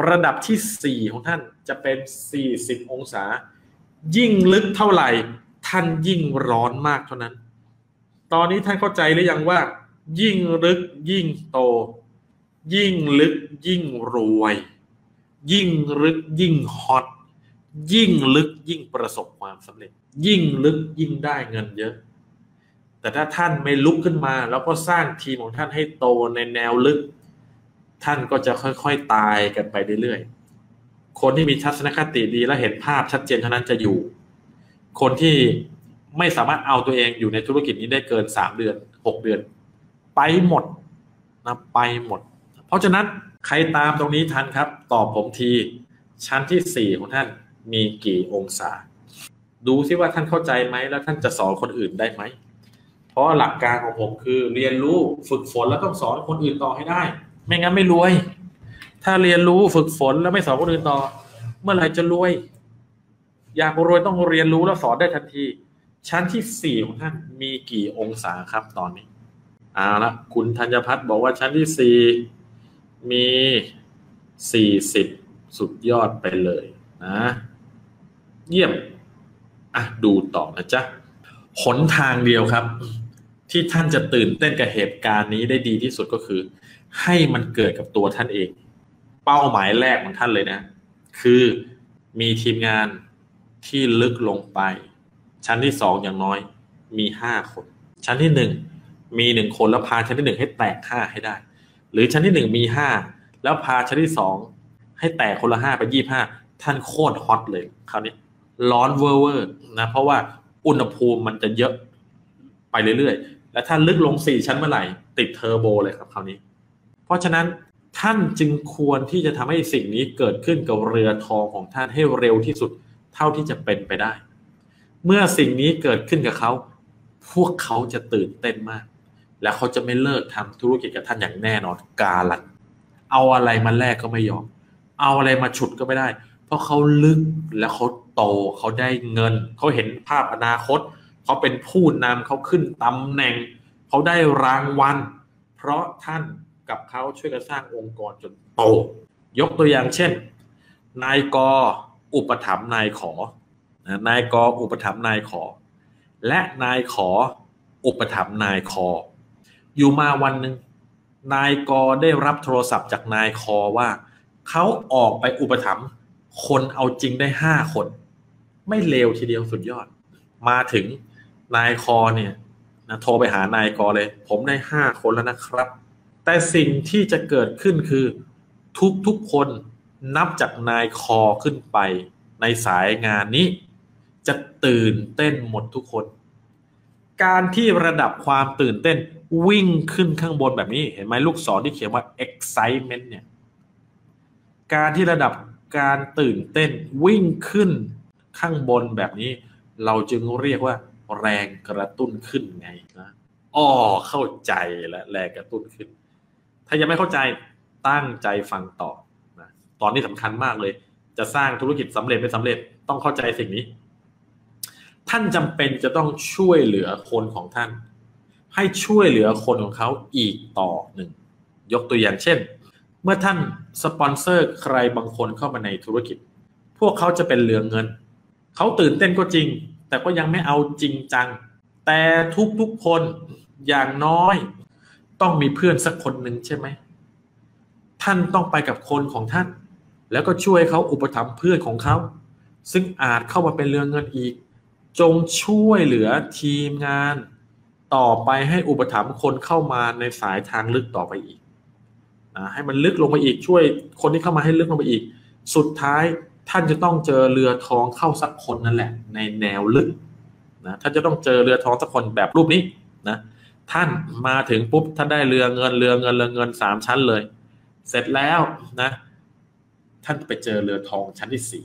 ระดับที่สี่ของท่านจะเป็นสี่สิบองศา ยิ่งลึกเท่าไหร่ ท่านยิ่งร้อนมากเท่านั้น ตอนนี้ท่านเข้าใจหรือยังว่า ยิ่งลึกยิ่งโต ยิ่งลึกยิ่งรวย ยิ่งลึกยิ่งฮอตยิ่งลึกยิ่งประสบความสำเร็จ ยิ่งลึกยิ่งได้เงินเยอะ แต่ถ้าท่านไม่ลุกขึ้นมา แล้วก็สร้างทีมของท่านให้โตในแนวลึก ท่านก็จะค่อยๆตายกันไปเรื่อยๆ คนที่มีทัศนคติดีและเห็นภาพชัดเจนเท่านั้นจะอยู่ คนที่ไม่สามารถเอาตัวเองอยู่ในธุรกิจนี้ได้เกินสามเดือนหกเดือน ไปหมดนะไปหมด เพราะฉะนั้นใครตามตรงนี้ทันครับ ตอบผมที ชั้นที่สี่ของท่านมีกี่องศา ดูซิว่าท่านเข้าใจไหมแล้วท่านจะสอนคนอื่นได้ไหม เพราะหลักการของผมคือเรียนรู้ฝึกฝนแล้วต้องสอนคนอื่นต่อให้ได้ ไม่งั้นไม่รวย ถ้าเรียนรู้ฝึกฝนแล้วไม่สอนคนอื่นต่อ เมื่อไหร่จะรวย อยากรวยต้องเรียนรู้แล้วสอนได้ทันที ชั้นที่สี่ของท่านมีกี่องศาครับตอนนี้เอาละคุณธัญพัฒน์บอกว่าชั้นที่สี่มีสี่สิบสุดยอดไปเลยนะ เยี่ยม อะ ดูต่อนะจ๊ะหนทางเดียวครับ ที่ท่านจะตื่นเต้นกับเหตุการณ์นี้ได้ดีที่สุดก็คือ ให้มันเกิดกับตัวท่านเอง เป้าหมายแรกของท่านเลยนะ คือมีทีมงานที่ลึกลงไป ชั้นที่สองอย่างน้อย มีห้าคน ชั้นที่หนึ่งมีหนึ่งคนแล้วพาชั้นที่หนึ่งให้แตกห้าให้ได้ หรือชั้นที่หนึ่งมีห้าแล้วพาชั้นที่สองให้แตกคนละห้าไปยี่ห้าท่านโคตรฮอตเลยคราวนี้ร้อนเวอร์เวอร์นะเพราะว่าอุณหภูมิมันจะเยอะไปเรื่อยๆ และถ้าลึกลงสี่ชั้นเมื่อไหร่ ติดเทอร์โบเลยครับคราวนี้ เพราะฉะนั้นท่านจึงควรที่จะทำให้สิ่งนี้เกิดขึ้นกับเรือทองของท่านให้เร็วที่สุดเท่าที่จะเป็นไปได้ เมื่อสิ่งนี้เกิดขึ้นกับเขา พวกเขาจะตื่นเต้นมาก และเขาจะไม่เลิกทำธุรกิจกับท่านอย่างแน่นอนกาลันเอาอะไรมาแลกก็ไม่ยอม เอาอะไรมาฉุดก็ไม่ได้ เพราะเขาลึกและเขาโตเขาได้เงิน เขาเห็นภาพอนาคตเเขาเป็นผู้นำเขาขึ้นตำแหน่ง เขาได้รางวัล เพราะท่านกับเขาช่วยกันสร้างองค์กรจนโต ยกตัวอย่างเช่น นายกอุปถัมภ์นายขอนายกอุปถัมภ์นายขอ และนายขออุปถัมภ์นายคอ อยู่มาวันหนึ่งนายกได้รับโทรศัพท์จากนายคอว่าเขาออกไปอุปถัมภ์คนเอาจริงได้ห้าคน ไม่เลวทีเดียวสุดยอด มาถึง นายคอเนี่ยนะโทรไปหานายกอเลย ผมได้ห้าคนแล้วนะครับ แต่สิ่งที่จะเกิดขึ้นคือทุกทุกคนนับจากนายคอขึ้นไป ในสายงานนี้ จะตื่นเต้นหมดทุกคน การที่ระดับความตื่นเต้นวิ่งขึ้นข้างบนแบบนี้ เห็นไหมลูกศรที่เขียนว่า excitement เนี่ย การที่ระดับการตื่นเต้นวิ่งขึ้นข้างบนแบบนี้ เราจึงเรียกว่า แรงกระตุ้นขึ้นไงนะอ๋อเข้าใจและแรงกระตุ้นขึ้น ถ้ายังไม่เข้าใจตั้งใจฟังต่อนะตอนนี้สำคัญมากเลย จะสร้างธุรกิจสำเร็จไม่สำเร็จต้องเข้าใจสิ่งนี้ ท่านจำเป็นจะต้องช่วยเหลือคนของท่าน ให้ช่วยเหลือคนของเขาอีกต่อหนึ่งยกตัวอย่างเช่น เมื่อท่านสปอนเซอร์ใครบางคนเข้ามาในธุรกิจ พวกเขาจะเป็นเหลืองเงิน เขาตื่นเต้นก็จริง แต่ก็ยังไม่เอาจริงจัง แต่ทุกๆคนอย่างน้อย ต้องมีเพื่อนสักคนหนึ่งใช่ไหม ท่านต้องไปกับคนของท่าน แล้วก็ช่วยเขาอุปถัมภ์เพื่อนของเขา ซึ่งอาจเข้ามาเป็นเรื่องเงินอีก จงช่วยเหลือทีมงาน ต่อไปให้อุปถัมภ์คนเข้ามาในสายทางลึกต่อไปอีกนะให้มันลึกลงไปอีกช่วยคนที่เข้ามาให้ลึกลงไปอีก สุดท้าย ท่านจะต้องเจอเรือทองเข้าสักคนนั่นแหละ ในแนวลึกนะท่านจะต้องเจอเรือทองสักคนแบบรูปนี้นะท่านมาถึงปุ๊บท่านได้เรือเงินเรือเงินเรือเงินสามชั้นเลย เสร็จแล้วนะ ท่านไปเจอเรือทองชั้นที่สี่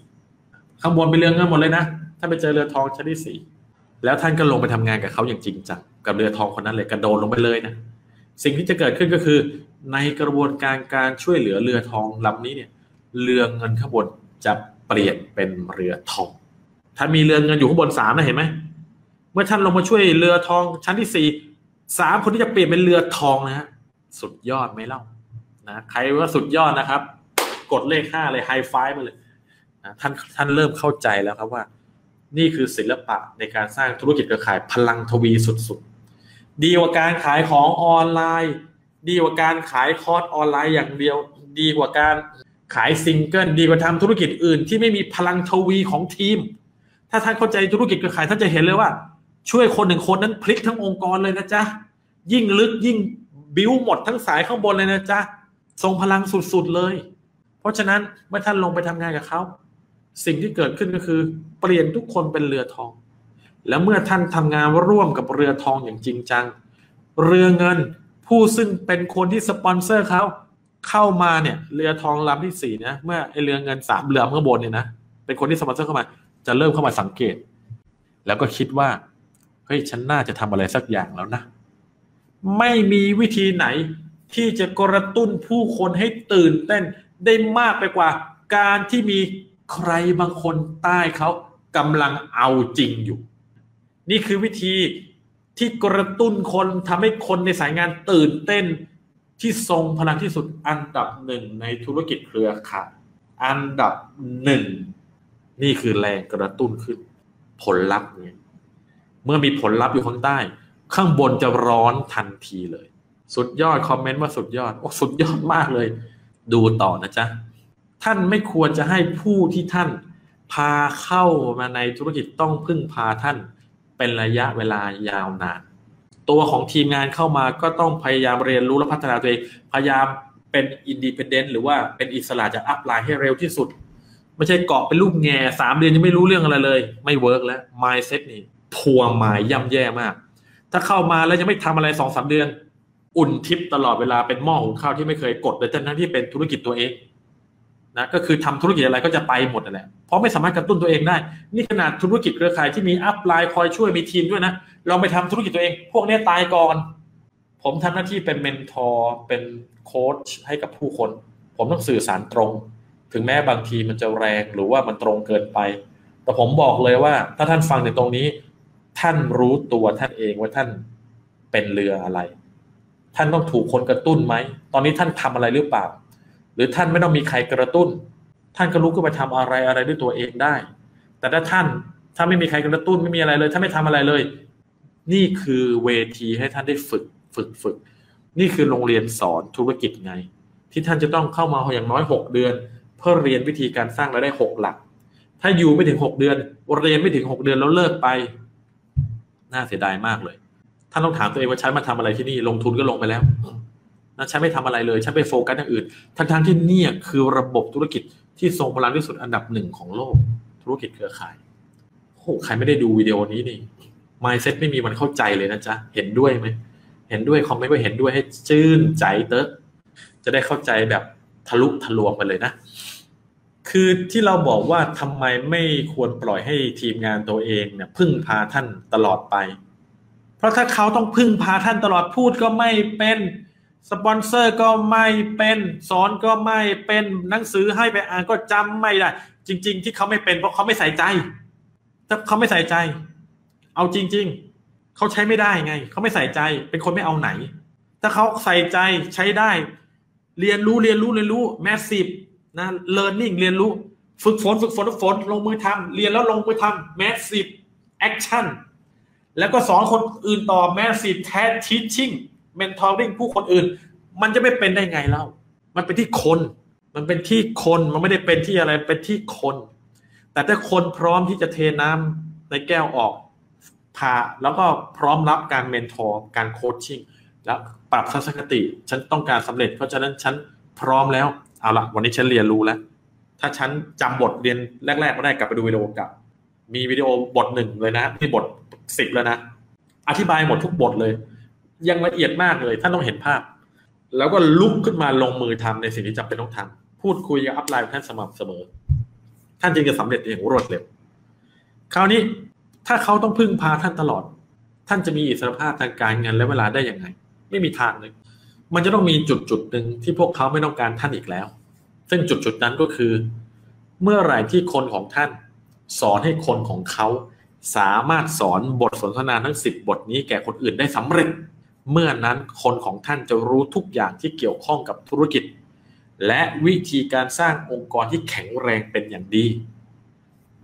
ข้างบนเป็นเรือเงินหมดเลยนะท่านไปเจอเรือทองชั้นที่สี่แล้วท่านก็ลงไปทำงานกับเขาอย่างจริงจังกับเรือทองคนนั้นเลยกระโดดลงไปเลยนะสิ่งที่จะเกิดขึ้นก็คือ ในกระบวนการการช่วยเหลือเรือทองลำนี้เนี่ย เรือเงินข้างบนจะ เปลี่ยนเป็นเรือทองท่านมีเรือเงินอยู่ข้างบนสามนะเห็นไหมเมื่อท่านลงมาช่วยเรือทองชั้นที่สี่สามคนที่จะเปลี่ยนเป็นเรือทองนะฮะสุดยอดไหมเล่านะใครว่าสุดยอดนะครับ กดเลขห้าเลยไฮไฟมาเลยนะท่านท่านเริ่มเข้าใจแล้วครับว่า นี่คือศิลปะในการสร้างธุรกิจเครือข่ายพลังทวีสุดๆ ดีกว่าการขายของออนไลน์ ดีกว่าการขายคอร์สออนไลน์อย่างเดียว ดีกว่าการ ขายซิงเกิลดีกว่าทำธุรกิจอื่น ที่ไม่มีพลังทวีของทีม ถ้าท่านเข้าใจธุรกิจเครือข่ายท่านจะเห็นเลยว่า ช่วยคนหนึ่งคนนั้นพลิกทั้งองค์กรเลยนะจ๊ะยิ่งลึกยิ่งบิ้วหมดทั้งสายข้างบนเลยนะจ๊ะทรงพลังสุดๆเลย เพราะฉะนั้นเมื่อท่านลงไปทำงานกับเขาสิ่งที่เกิดขึ้นก็คือ เปลี่ยนทุกคนเป็นเรือทอง แล้วเมื่อท่านทำงานร่วมกับเรือทองอย่างจริงจัง เรือเงินผู้ซึ่งเป็นคนที่สปอนเซอร์เขา เข้ามาเนี่ยเรือทองลำที่สี่นะเมื่อไอเรือเงินสามเรือข้างบนเนี่ยนะเป็นคนที่สปอนเซอร์เข้ามา จะเริ่มเข้ามาสังเกต แล้วก็คิดว่าเฮ้ยฉันน่าจะทำอะไรสักอย่างแล้วนะ ไม่มีวิธีไหนที่จะกระตุ้นผู้คนให้ตื่นเต้นได้มากไปกว่า การที่มีใครบางคนใต้เขากำลังเอาจริงอยู่ นี่คือวิธีที่กระตุ้นคนทำให้คนในสายงานตื่นเต้น ที่ทรงพลังที่สุดอันดับหนึ่งในธุรกิจเครือข่ายอันดับหนึ่งนี่คือแรงกระตุ้นขึ้น ผลลัพธ์เนี่ยเมื่อมีผลลัพธ์อยู่ข้างใต้ ข้างบนจะร้อนทันทีเลย สุดยอดคอมเมนต์ว่าสุดยอดโอ้สุดยอดมากเลย ดูต่อนะจ๊ะท่านไม่ควรจะให้ผู้ที่ท่านพาเข้ามาในธุรกิจต้องพึ่งพาท่านเป็นระยะเวลายาวนาน ตัวของทีมงานเข้ามาก็ต้องพยายามเรียนรู้และพัฒนาตัวเองพยายามเป็น independent หรือว่าเป็นอิสระจาก upline ให้เร็วที่สุด ไม่ใช่เกาะเป็นลูกแหง่สามเดือนยังไม่รู้เรื่องอะไรเลย ไม่ work แล้ว mindset นี่poor mind ย่ำแย่มาก ถ้าเข้ามาแล้วยังไม่ทำอะไรสองสามเดือน อุ่นทิพย์ตลอดเวลาเป็นหม้อหุงข้าวที่ไม่เคยกดเลยทั้งที่เป็นธุรกิจตัวเอง นะก็คือทำธุรกิจอะไรก็เจ๊งไปหมดนั่นแหละเพราะไม่สามารถกระตุ้นตัวเองได้ นี่ขนาดธุรกิจเครือข่ายที่มี upline คอยช่วยมีทีมด้วยนะลองไปทำธุรกิจตัวเอง พวกนี้ตายก่อน ผมทำหน้าที่เป็น mentor เป็นโค้ชให้กับผู้คน ผมต้องสื่อสารตรง ถึงแม้บางทีมันจะแรงหรือว่ามันตรงเกินไป แต่ผมบอกเลยว่า ถ้าท่านฟังในตรงนี้ ท่านรู้ตัวท่านเองว่าท่านเป็นเรืออะไร ท่านต้องถูกคนกระตุ้นไหมตอนนี้ท่านทำอะไรหรือเปล่า หรือท่านไม่ต้องมีใครกระตุ้น ท่านก็รู้ก็ไปทำอะไรอะไรด้วยตัวเองได้ แต่ถ้าท่านถ้าไม่มีใครกระตุ้นไม่มีอะไรเลยถ้าไม่ทำอะไรเลย นี่คือเวทีให้ท่านได้ฝึกฝึกฝึก นี่คือโรงเรียนสอนธุรกิจไง ที่ท่านจะต้องเข้ามาอย่างน้อยหกเดือน เพื่อเรียนวิธีการสร้างรายได้หกหลัก ถ้าอยู่ไม่ถึงหกเดือน เรียนไม่ถึงหกเดือนแล้วเลิกไป น่าเสียดายมากเลย ท่านต้องถามตัวเองว่าฉันมาทำอะไรที่นี่ ลงทุนก็ลงไปแล้ว นะฉันไม่ทำอะไรเลยฉันไปโฟกัสอย่างอื่น ทั้งทที่นี่คือระบบธุรกิจที่ทรงพลังที่สุดอันดับหนึ่งของโลก ธุรกิจเครือข่ายโอ้ใครไม่ได้ดูวิดีโอนี้นี่ mindset ไม่มีมันเข้าใจเลยนะจ๊ะเห็นด้วยไหมเห็นด้วยคอมเมนต์ว่าเห็นด้วยให้ชื่นใจเตอะจะได้เข้าใจแบบทะลุทะลวงไปเลยนะ คือที่เราบอกว่าทำไมไม่ควรปล่อยให้ทีมงานตัวเองเนี่ยพึ่งพาท่านตลอดไป เพราะถ้าเขาต้องพึ่งพาท่านตลอดพูดก็ไม่เป็น สปอนเซอร์ก็ไม่เป็นสอนก็ไม่เป็นหนังสือให้ไปอ่านก็จำไม่ได้จริง ๆ ที่เขาไม่เป็นเพราะเขาไม่ใส่ใจถ้าเขาไม่ใส่ใจ เอาจริง ๆ เขาใช้ไม่ได้ไง เขาไม่ใส่ใจ เป็นคนไม่เอาไหน ถ้าเขาใส่ใจใช้ได้ เรียนรู้เรียนรู้เรียนรู้ massive นะ learning เรียนรู้ ฝึกฝนฝึกฝนฝึกฝนลงมือทำเรียนแล้วลงมือทำ massive action แล้วก็สอนคนอื่นต่อ massive แทส teaching mentoring ผู้คนอื่น มันจะไม่เป็นได้ไงเล่า มันเป็นที่คน มันเป็นที่คน มันไม่ได้เป็นที่อะไร เป็นที่คน แต่ถ้าคนพร้อมที่จะเทน้ำในแก้วออกพาแล้วก็พร้อมรับการ mentor การ coaching แล้วปรับทัศนคติ ฉันต้องการสำเร็จ เพราะฉะนั้นฉันพร้อมแล้ว เอาละวันนี้ฉันเรียนรู้แล้ว ถ้าฉันจำบทเรียนแรกๆไม่ได้กลับไปดูวิดีโอกับมีวิดีโอบทหนึ่งเลยนะที่บทสิบแล้วนะ อธิบายหมดทุกบทเลย ยังละเอียดมากเลย ท่านต้องเห็นภาพ แล้วก็ลุกขึ้นมาลงมือทำในสิ่งที่จำเป็นต้องทำพูดคุยกับ upline ท่านสม่ำเสมอ ท่านจึงจะสำเร็จอย่างรวดเร็ว คราวนี้ถ้าเขาต้องพึ่งพาท่านตลอด ท่านจะมีอิสรภาพทางการเงินและเวลาได้อย่างไง ไม่มีทางเลยมันจะต้องมีจุดจุดหนึ่งที่พวกเขาไม่ต้องการท่านอีกแล้ว ซึ่งจุดจุดนั้นก็คือ เมื่อไหร่ที่คนของท่าน สอนให้คนของเขาสามารถสอนบทสนทนาทั้งสิบบทนี้แก่คนอื่นได้สำเร็จ เมื่อนั้นคนของท่านจะรู้ทุกอย่างที่เกี่ยวข้องกับธุรกิจ และวิธีการสร้างองค์กรที่แข็งแรงเป็นอย่างดี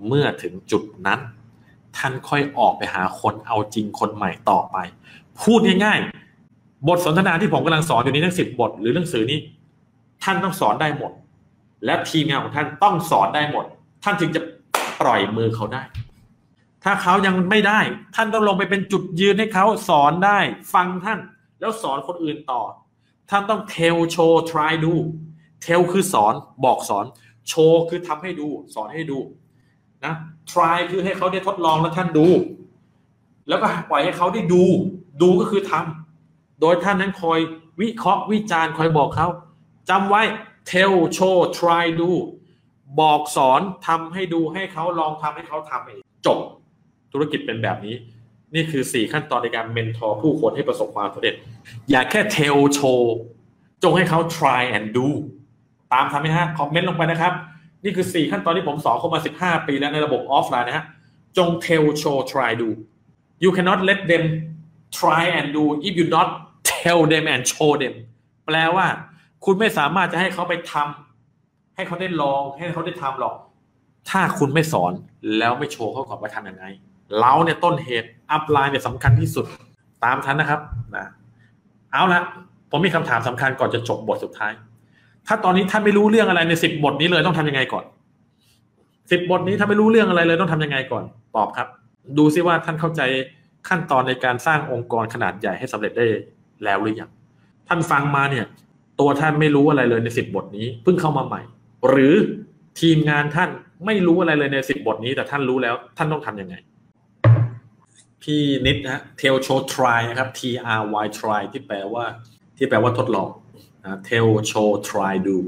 เมื่อถึงจุดนั้น ท่านค่อยออกไปหาคนเอาจริงคนใหม่ต่อไป พูดง่ายๆ บทสนทนาที่ผมกำลังสอนอยู่นี้ทั้งสิบบท หรือหนังสือนี้ ท่านต้องสอนได้หมด และทีมงานของท่านต้องสอนได้หมด ท่านถึงจะปล่อยมือเขาได้ ถ้าเขายังไม่ได้ ท่านต้องลงไปเป็นจุดยืนให้เขาสอนได้ ฟังท่าน แล้วสอนคนอื่นต่อ ท่านต้องเทลโชว์ try ดูเทลคือสอนบอกสอนโชว์คือทำให้ดู สอนให้ดูนะ try คือให้เขาได้ทดลองแล้วท่านดู แล้วก็ปล่อยให้เขาได้ดู ดูก็คือทำโดยท่านนั้นคอยวิเคราะห์วิจารณ์คอยบอกเขาจำไว้ tell show try ดู บอกสอนทำให้ดูให้เขาลองทำให้เขาทำเองจบ ธุรกิจเป็นแบบนี้ นี่คือ 4 ขั้นตอนในการ mentor ผู้คนให้ประสบความสำเร็จ อย่าแค่ tell show จงให้เขา try and do ตามทันไหมฮะคอมเมนต์ลงไปนะครับ นี่คือ 4 ขั้นตอนที่ผมสอนเขามา 15 ปีแล้วในระบบออฟไลน์นะฮะจง tell show try do you cannot let them try and do if you not tell them and show them แปลว่า คุณไม่สามารถจะให้เขาไปทำให้เขาได้ลองให้เขาได้ทำหรอก ถ้าคุณไม่สอนแล้วไม่โชว์เขาก่อนว่าทำยังไง เราเนี่ยต้นเหตุอัพไลน์เนี่ยสำคัญที่สุดตามทันนะครับนะเอาละผมมีคำถามสำคัญก่อนจะจบบทสุดท้าย ถ้าตอนนี้ท่านไม่รู้เรื่องอะไรในสิบบทนี้เลยต้องทํำยังไงก่อนสิบบทนี้ถ้าไม่รู้เรื่องอะไรเลยต้องทำยังไงก่อน ตอบครับ ดูซิว่าท่านเข้าใจขั้นตอนในการสร้างองค์กรขนาดใหญ่ให้สำเร็จได้แล้วหรือยังท่านฟังมาเนี่ย ตัวท่านไม่รู้อะไรเลยในสิบบทนี้เพิ่งเข้ามาใหม่ หรือทีมงานท่านไม่รู้อะไรเลยในสิบบทนี้ แต่ท่านรู้แล้ว ท่านต้องทํำยังไง พี่นิดนะเทลโชว์ทรายนะครับ T R Y try ที่แปลว่า ที่แปลว่าทดลองนะเทลโชว์ทรายดู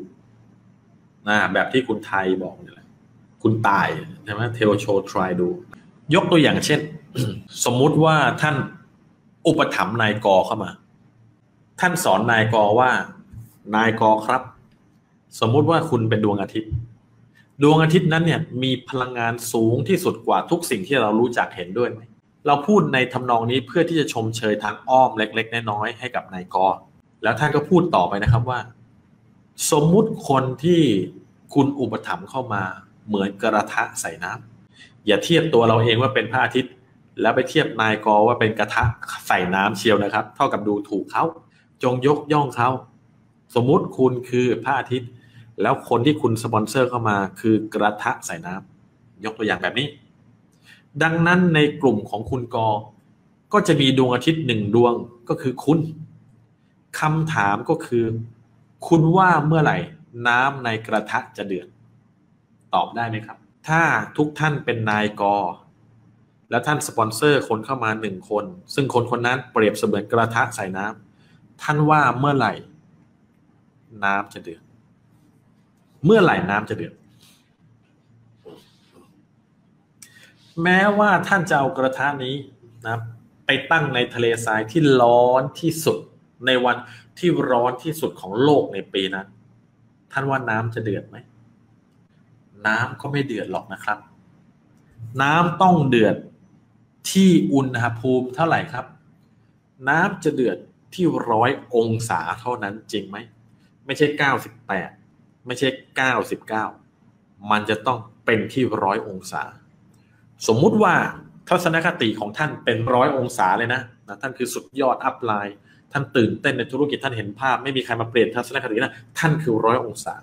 นะแบบที่คุณไทยบอกนี่แหละคุณตายใช่ไหมเทลโชว์ทรายดู ยกตัวอย่างเช่น สมมุติว่าท่านอุปถัมภ์นายกเข้ามา ท่านสอนนายกว่า นายกครับ สมมุติว่าคุณเป็นดวงอาทิตย์ ดวงอาทิตย์นั้นเนี่ย มีพลังงานสูงที่สุดกว่าทุกสิ่งที่เรารู้จักเห็นด้วยไหม เราพูดในทำนองนี้เพื่อที่จะชมเชยทางอ้อมเล็ก ๆ น้อยๆให้กับนายกอแล้วท่านก็พูดต่อไปนะครับว่า สมมุติคนที่คุณอุปถัมภ์เข้ามาเหมือนกระทะใส่น้ำอย่าเทียบตัวเราเองว่าเป็นพระอาทิตย์ แล้วไปเทียบนายกอว่าเป็นกระทะใส่น้ำเชียวนะครับ เท่ากับดูถูกเขาจงยกย่องเขาสมมุติคุณคือพระอาทิตย์ แล้วคนที่คุณสปอนเซอร์เข้ามาคือกระทะใส่น้ำยกตัวอย่างแบบนี้ ดังนั้นในกลุ่มของคุณกอ ก็จะมีดวงอาทิตย์หนึ่งดวงก็คือคุณคำถามก็คือ คุณว่าเมื่อไหร่ น้ำในกระทะจะเดือดตอบได้ไหมครับ ถ้าทุกท่านเป็นนายกอ แล้วท่านสปอนเซอร์คนเข้ามาหนึ่งคน ซึ่งคนคนนั้นเปรียบเสมือนกระทะใส่น้ำท่านว่าเมื่อไหร่ น้ำจะเดือดเมื่อไหร่น้ำจะเดือด แม้ว่าท่านจะเอากระทะนี้นะไปตั้งในทะเลทรายที่ร้อนที่สุดในวันที่ร้อนที่สุดของโลกในปีนั้น ท่านว่าน้ำจะเดือดไหม น้ำก็ไม่เดือดหรอกนะครับ น้ำต้องเดือดที่อุณหภูมิเท่าไหร่ครับ น้ำจะเดือดที่ร้อยองศาเท่านั้นจริงไหม ไม่ใช่เก้าสิบแปดไม่ใช่เก้าสิบเก้ามันจะต้องเป็นที่ร้อยองศา สมมุติว่าทัศนคติของท่านเป็นร้อยองศาเลยนะนะท่านคือสุดยอดอัพไลน์ท่านตื่นเต้นในธุรกิจท่านเห็นภาพ ไม่มีใครมาเปลี่ยนทัศนคตินะท่านคือร้อยองศา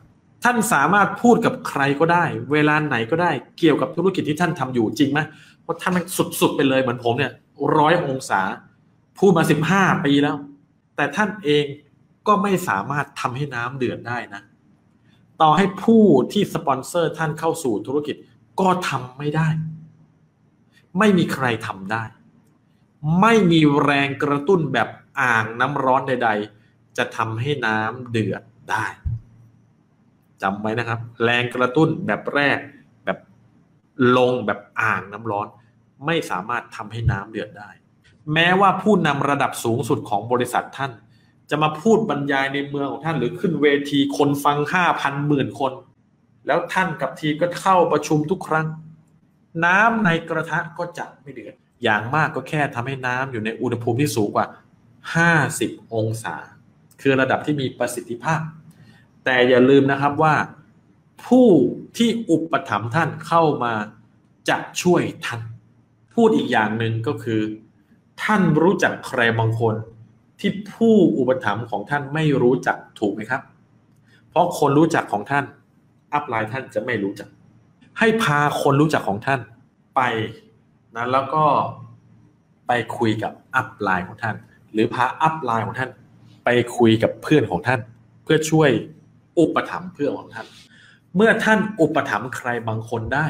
ท่านสามารถพูดกับใครก็ได้ เวลาไหนก็ได้เกี่ยวกับธุรกิจที่ท่านทำอยู่จริงไหมเพราะท่านมันสุดๆไปเลยเหมือนผมเนี่ยร้อยองศา พูดมาสิบห้าปีแล้ว แต่ท่านเองก็ไม่สามารถทำให้น้ำเดือดได้นะ ต่อให้ผู้ที่สปอนเซอร์ท่านเข้าสู่ธุรกิจก็ทำไม่ได้ ไม่มีใครทำได้ ไม่มีแรงกระตุ้นแบบอ่างน้ำร้อนใด ๆ จะทำให้น้ำเดือดได้จำไว้นะครับ แรงกระตุ้นแบบแรก แบบลงแบบอ่างน้ำร้อน ไม่สามารถทำให้น้ำเดือดได้ แม้ว่าผู้นำระดับสูงสุดของบริษัทท่าน จะมาพูดบรรยายในเมืองของท่าน หรือขึ้นเวทีคนฟังห้าพันหมื่นคน แล้วท่านกับทีก็เข้าประชุมทุกครั้ง น้ำในกระทะก็จะไม่เดือด อย่างมากก็แค่ทำให้น้ำอยู่ในอุณหภูมิที่สูงกว่า 50 องศา คือระดับที่มีประสิทธิภาพ แต่อย่าลืมนะครับว่า ผู้ที่อุปถัมภ์ท่านเข้ามาจะช่วยท่าน พูดอีกอย่างหนึ่งก็คือ ท่านรู้จักใครบางคนที่ผู้อุปถัมภ์ของท่านไม่รู้จักถูกไหมครับ เพราะคนรู้จักของท่าน upline ท่านจะไม่รู้จัก ให้พาคนรู้จักของท่านไปนะแล้วก็ไปคุยกับ upline ของท่าน หรือพา upline ของท่าน ไปคุยกับเพื่อนของท่าน เพื่อช่วยอุปถัมภ์เพื่อนของท่าน เมื่อท่านอุปถัมภ์ใครบางคนได้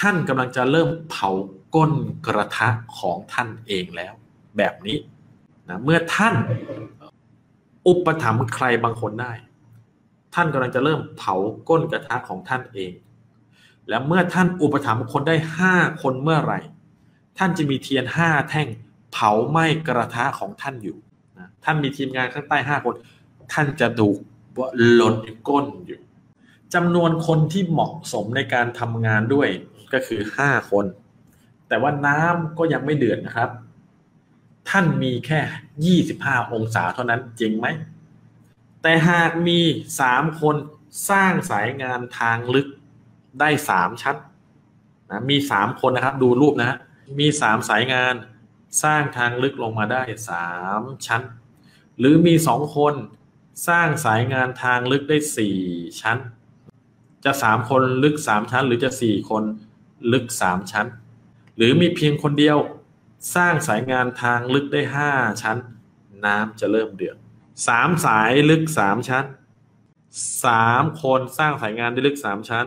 ท่านกำลังจะเริ่มเผาก้นกระทะของท่านเองแล้ว แบบนี้นะเมื่อท่านอุปถัมภ์ใครบางคนได้ ท่านกำลังจะเริ่มเผาก้นกระทะของท่านเอง และเมื่อท่านอุปถัมภ์คนได้ห้าคนเมื่อไหร่ ท่านจะมีเทียนห้าแท่งเผาไหม้กระทะของท่านอยู่นะท่านมีทีมงานข้างใต้ห้าคน ท่านจะดูว่าลดก้นอยู่จำนวนคนที่เหมาะสมในการทำงานด้วยก็คือห้าคน แต่ว่าน้ำก็ยังไม่เดือดนะครับ ท่านมีแค่ยี่สิบห้าองศาเท่านั้นจริงไหม แต่หากมีสามคนสร้างสายงานทางลึก ได้สามชั้นนะมีสามคนนะครับ ดูรูปนะมีสามสายงานสร้างทางลึกลงมาได้สามชั้น หรือมีสองคนสร้างสายงานทางลึกได้สี่ชั้น จะสามคนลึกสามชั้น หรือจะสี่คนลึกสามชั้น หรือมีเพียงคนเดียวสร้างสายงานทางลึกได้ห้าชั้น น้ำจะเริ่มเดือดสามสายลึกสามชั้นสามคนสร้างสายงานได้ลึกสามชั้น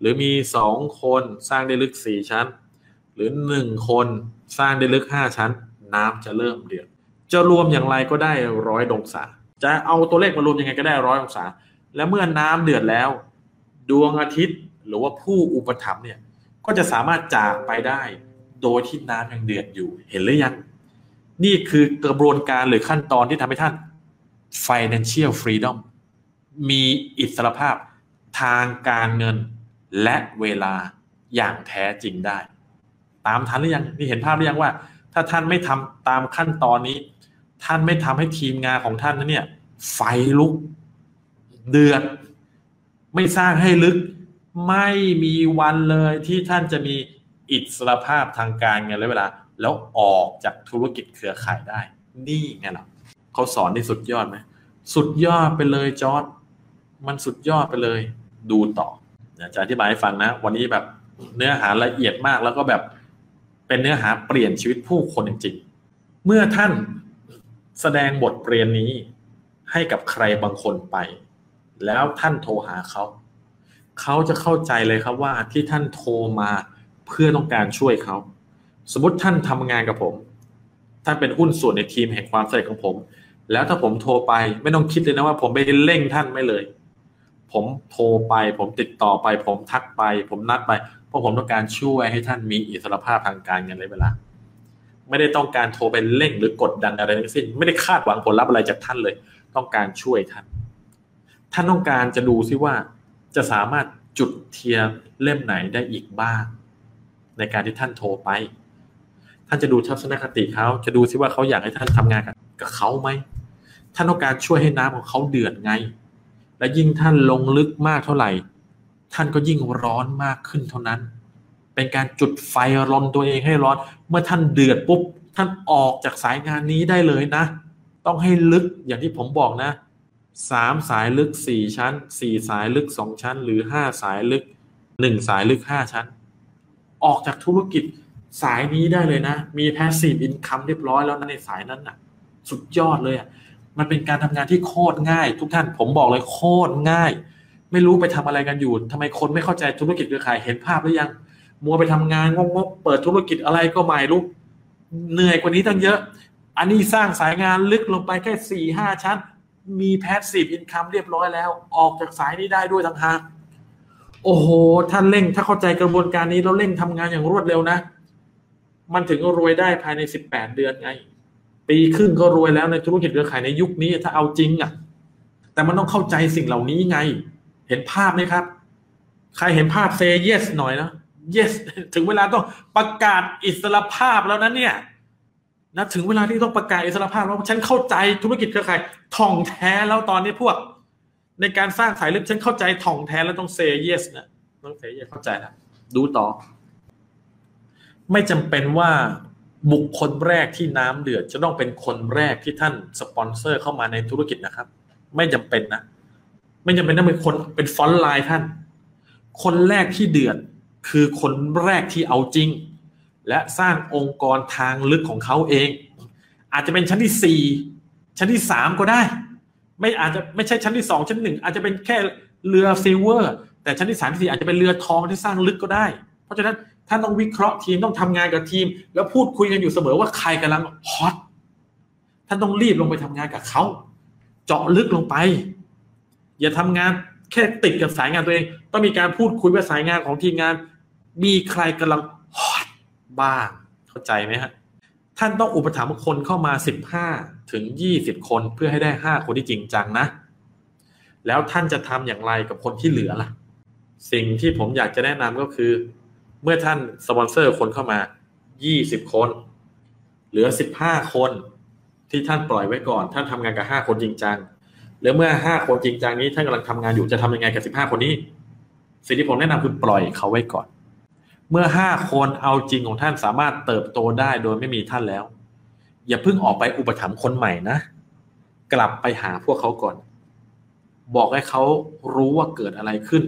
หรือมีสองคนสร้างได้ลึกสี่ชั้น หรือหนึ่งคนสร้างได้ลึกห้าชั้น น้ำจะเริ่มเดือดจะรวมอย่างไรก็ได้ร้อยองศา จะเอาตัวเลขมารวมยังไงก็ได้ร้อยองศา และเมื่อน้ำเดือดแล้ว ดวงอาทิตย์หรือว่าผู้อุปถัมภ์เนี่ยก็จะสามารถจากไปได้ โดยที่น้ำยังเดือดอยู่เห็นหรือยัง นี่คือกระบวนการหรือขั้นตอนที่ทำให้ท่าน financial freedom มีอิสรภาพทางการเงิน และเวลาอย่างแท้จริงได้ ตามทันหรือยังนี่เห็นภาพหรือยังว่า ถ้าท่านไม่ทำตามขั้นตอนนี้ ท่านไม่ทำให้ทีมงานของท่านนั้นเนี่ย ไฟลุก เดือด ไม่สร้างให้ลึก ไม่มีวันเลยที่ท่านจะมีอิสรภาพทางการเงินและเวลา แล้วออกจากธุรกิจเครือข่ายได้ นี่ไงล่ะเขาสอนที่สุดยอดไหมสุดยอดไปเลยจอร์ดมันสุดยอดไปเลย ดูต่อ จะอธิบายให้ฟังนะ วันนี้แบบเนื้อหาละเอียดมากแล้วก็แบบเป็นเนื้อหาเปลี่ยนชีวิตผู้คนจริงๆ เมื่อท่านแสดงบทเรียนนี้ให้กับใครบางคนไป แล้วท่านโทรหาเขา เขาจะเข้าใจเลยครับว่าที่ท่านโทรมาเพื่อต้องการช่วยเขา สมมติท่านทำงานกับผม ท่านเป็นหุ้นส่วนในทีมแห่งความสำเร็จของผม แล้วถ้าผมโทรไปไม่ต้องคิดเลยนะว่า ผมไปเร่งท่านไม่เลย ผมโทรไป ผมติดต่อไป ผมทักไป ผมนัดไป เพราะผมต้องการช่วยให้ท่านมีอิสรภาพทางการเงินในเวลา ไม่ได้ต้องการโทรไปเร่งหรือกดดันอะไรทั้งสิ้น ไม่ได้คาดหวังผลลัพธ์อะไรจากท่านเลย ต้องการช่วยท่าน ท่านต้องการจะดูซิว่า จะสามารถจุดเทียนเล่มไหนได้อีกบ้าง ในการที่ท่านโทรไป ท่านจะดูทัศนคติเขาจะดูซิว่าเขาอยากให้ท่านทำงานกับเขาไหมท่านต้องการช่วยให้น้ำของเขาเดือดไง และยิ่งท่านลงลึกมากเท่าไหร่ ท่านก็ยิ่งร้อนมากขึ้นเท่านั้น เป็นการจุดไฟรนตัวเองให้ร้อน เมื่อท่านเดือดปุ๊บ ท่านออกจากสายงานนี้ได้เลยนะ ต้องให้ลึกอย่างที่ผมบอกนะสามสายลึกสี่ชั้นสี่สายลึกสองชั้น หรือห้าสายลึกหนึ่งสายลึกห้าชั้น ออกจากธุรกิจสายนี้ได้เลยนะ มี passive income เรียบร้อยแล้วนะในสายนั้นน่ะ สุดยอดเลยอะ มันเป็นการทำงานที่โคตรง่าย ทุกท่านผมบอกเลยโคตรง่าย ไม่รู้ไปทำอะไรกันอยู่ทำไมคนไม่เข้าใจธุรกิจเครือข่ายเห็นภาพหรือยัง มัวไปทำงานงงๆเปิดธุรกิจอะไรก็ไม่รู้เหนื่อยกว่านี้ตั้งเยอะ อันนี้สร้างสายงานลึกลงไปแค่สี่ห้าชั้น มี passive income เรียบร้อยแล้ว ออกจากสายนี้ได้ด้วยต่างหากโอ้โหท่านเร่งถ้าเข้าใจกระบวนการนี้เราเร่งทำงานอย่างรวดเร็วนะ มันถึงรวยได้ภายในสิบแปดเดือนไง ปีครึ่งก็รวยแล้วในธุรกิจเครือข่ายในยุคนี้ถ้าเอาจริงอะ แต่มันต้องเข้าใจสิ่งเหล่านี้ไง เห็นภาพไหมครับ ใครเห็นภาพเซเยสหน่อยนะ yes ถึงเวลาต้องประกาศอิสรภาพแล้วนะเนี่ยนะถึงเวลาที่ต้องประกาศอิสรภาพแล้วฉันเข้าใจธุรกิจเครือข่ายท่องแท้แล้วตอนนี้พวก ในการสร้างสายลึกฉันเข้าใจถ่องแท้แล้วต้อง say yes นะต้อง say yes เข้าใจแล้วดูต่อ ไม่จำเป็นว่า บุคคลแรกที่น้ำเดือดจะต้องเป็นคนแรกที่ท่านสปอนเซอร์เข้ามาในธุรกิจนะครับ ไม่จำเป็นนะ ไม่จำเป็นต้องเป็นคนเป็น frontline ท่าน คนแรกที่เดือดคือคนแรกที่เอาจริง และสร้างองค์กรทางลึกของเขาเอง อาจจะเป็นชั้นที่สี่ชั้นที่สามก็ได้ ไม่อาจจะไม่ใช่ชั้นที่สองชั้นหนึ่งอาจจะเป็นแค่เรือ silver แต่ชั้นที่สามที่สี่อาจจะเป็นเรือทองที่สร้างลึกก็ได้ เพราะฉะนั้น ท่านต้องวิเคราะห์ทีมต้องทำงานกับทีม แล้วพูดคุยกันอยู่เสมอว่าใครกำลัง hot ท่านต้องรีบลงไปทำงานกับเขาเจาะลึกลงไป อย่าทำงานแค่ติดกับสายงานตัวเอง ต้องมีการพูดคุยว่าสายงานของทีมงาน มีใครกำลังฮอตบ้างเข้าใจไหมฮะท่านต้องอุปถัมภ์คนเข้ามาสิบห้าถึงยี่สิบคนเพื่อให้ได้ห้าคนที่จริงจังนะ แล้วท่านจะทำอย่างไรกับคนที่เหลือล่ะ สิ่งที่ผมอยากจะแนะนำก็คือ เมื่อท่านสปอนเซอร์คนเข้ามายี่สิบคน เหลือสิบห้าคนที่ท่านปล่อยไว้ก่อน ท่านทำงานกับห้าคนจริงจังแล้วเมื่อห้าคนจริงจังนี้ท่านกำลังทำงานอยู่จะทำยังไงกับสิบห้าคนนี้ สิ่งที่ผมแนะนำคือปล่อยเขาไว้ก่อน เมื่อห้าคนเอาจริงของท่านสามารถเติบโตได้โดยไม่มีท่านแล้ว อย่าเพิ่งออกไปอุปถัมภ์คนใหม่นะ กลับไปหาพวกเขาก่อน บอกให้เขารู้ว่าเกิดอะไรขึ้น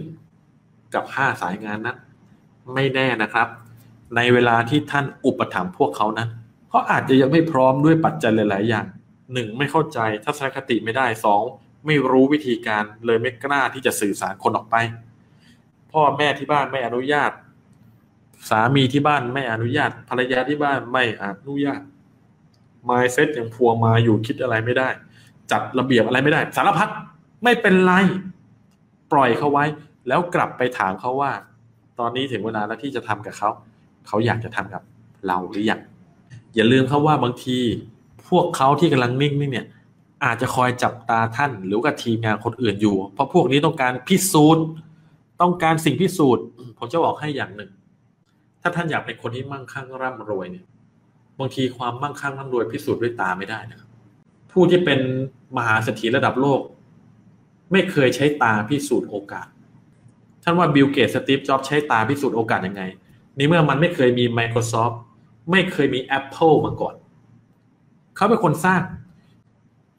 กับห้าสายงานนั้น ไม่แน่นะครับ ในเวลาที่ท่านอุปถัมภ์พวกเขานั้นเขาอาจจะยังไม่พร้อมด้วยปัจจัยหลาย ๆ อย่างหนึ่งไม่เข้าใจทัศนคติไม่ได้สองไม่รู้วิธีการเลยไม่กล้าที่จะสื่อสารคนออกไป พ่อแม่ที่บ้านไม่อนุญาต สามีที่บ้านไม่อนุญาต ภรรยาที่บ้านไม่อนุญาตมายเซ็ตยังพัวมาอยู่คิดอะไรไม่ได้ จัดระเบียบอะไรไม่ได้ สารพัดไม่เป็นไร ปล่อยเขาไว้ แล้วกลับไปถามเขาว่า ตอนนี้ถึงเวลาแล้วที่จะทำกับเขา เขาอยากจะทำกับเราหรือยังอย่าลืมเขาว่าบางทีพวกเขาที่กำลังนิ่งนี่เนี่ย อาจจะคอยจับตาท่าน หรือกับทีมงานคนอื่นอยู่ เพราะพวกนี้ต้องการพิสูจน์ ต้องการสิ่งพิสูจน์ผมจะบอกให้อย่างหนึ่ง ถ้าท่านอยากเป็นคนที่มั่งคั่งร่ำรวยเนี่ย บางทีความมั่งคั่งร่ำรวยพิสูจน์ด้วยตาไม่ได้นะครับ ผู้ที่เป็นมหาเศรษฐีระดับโลก ไม่เคยใช้ตาพิสูจน์โอกาส ท่านว่าบิลเกตสตีฟจ็อบใช้ตาพิสูจน์โอกาสยังไง นี่เมื่อมันไม่เคยมี Microsoft ไม่เคยมี Apple มาก่อน เขาเป็นคนสร้าง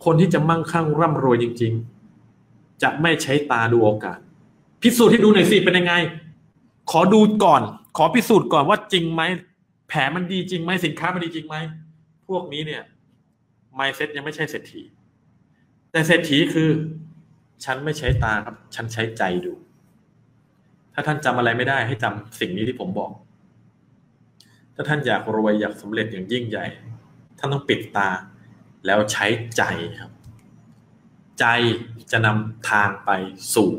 คนที่จะมั่งคั่งร่ำรวยจริง ๆ จะไม่ใช้ตาดูโอกาส พิสูจน์ให้ดูหน่อยสิเป็นยังไง ขอดูก่อน ขอพิสูจน์ก่อนว่าจริงไหม แผนมันดีจริงไหมสินค้ามันดีจริงไหม พวกนี้เนี่ยไมเซ็ตยังไม่ใช่เศรษฐี แต่เศรษฐีคือ ฉันไม่ใช้ตาครับ ฉันใช้ใจดู ถ้าท่านจำอะไรไม่ได้ให้จำสิ่งนี้ที่ผมบอก ถ้าท่านอยากรวยอยากสำเร็จอย่างยิ่งใหญ่ ท่านต้องปิดตา แล้วใช้ใจครับ ใจจะนำทางไปสู่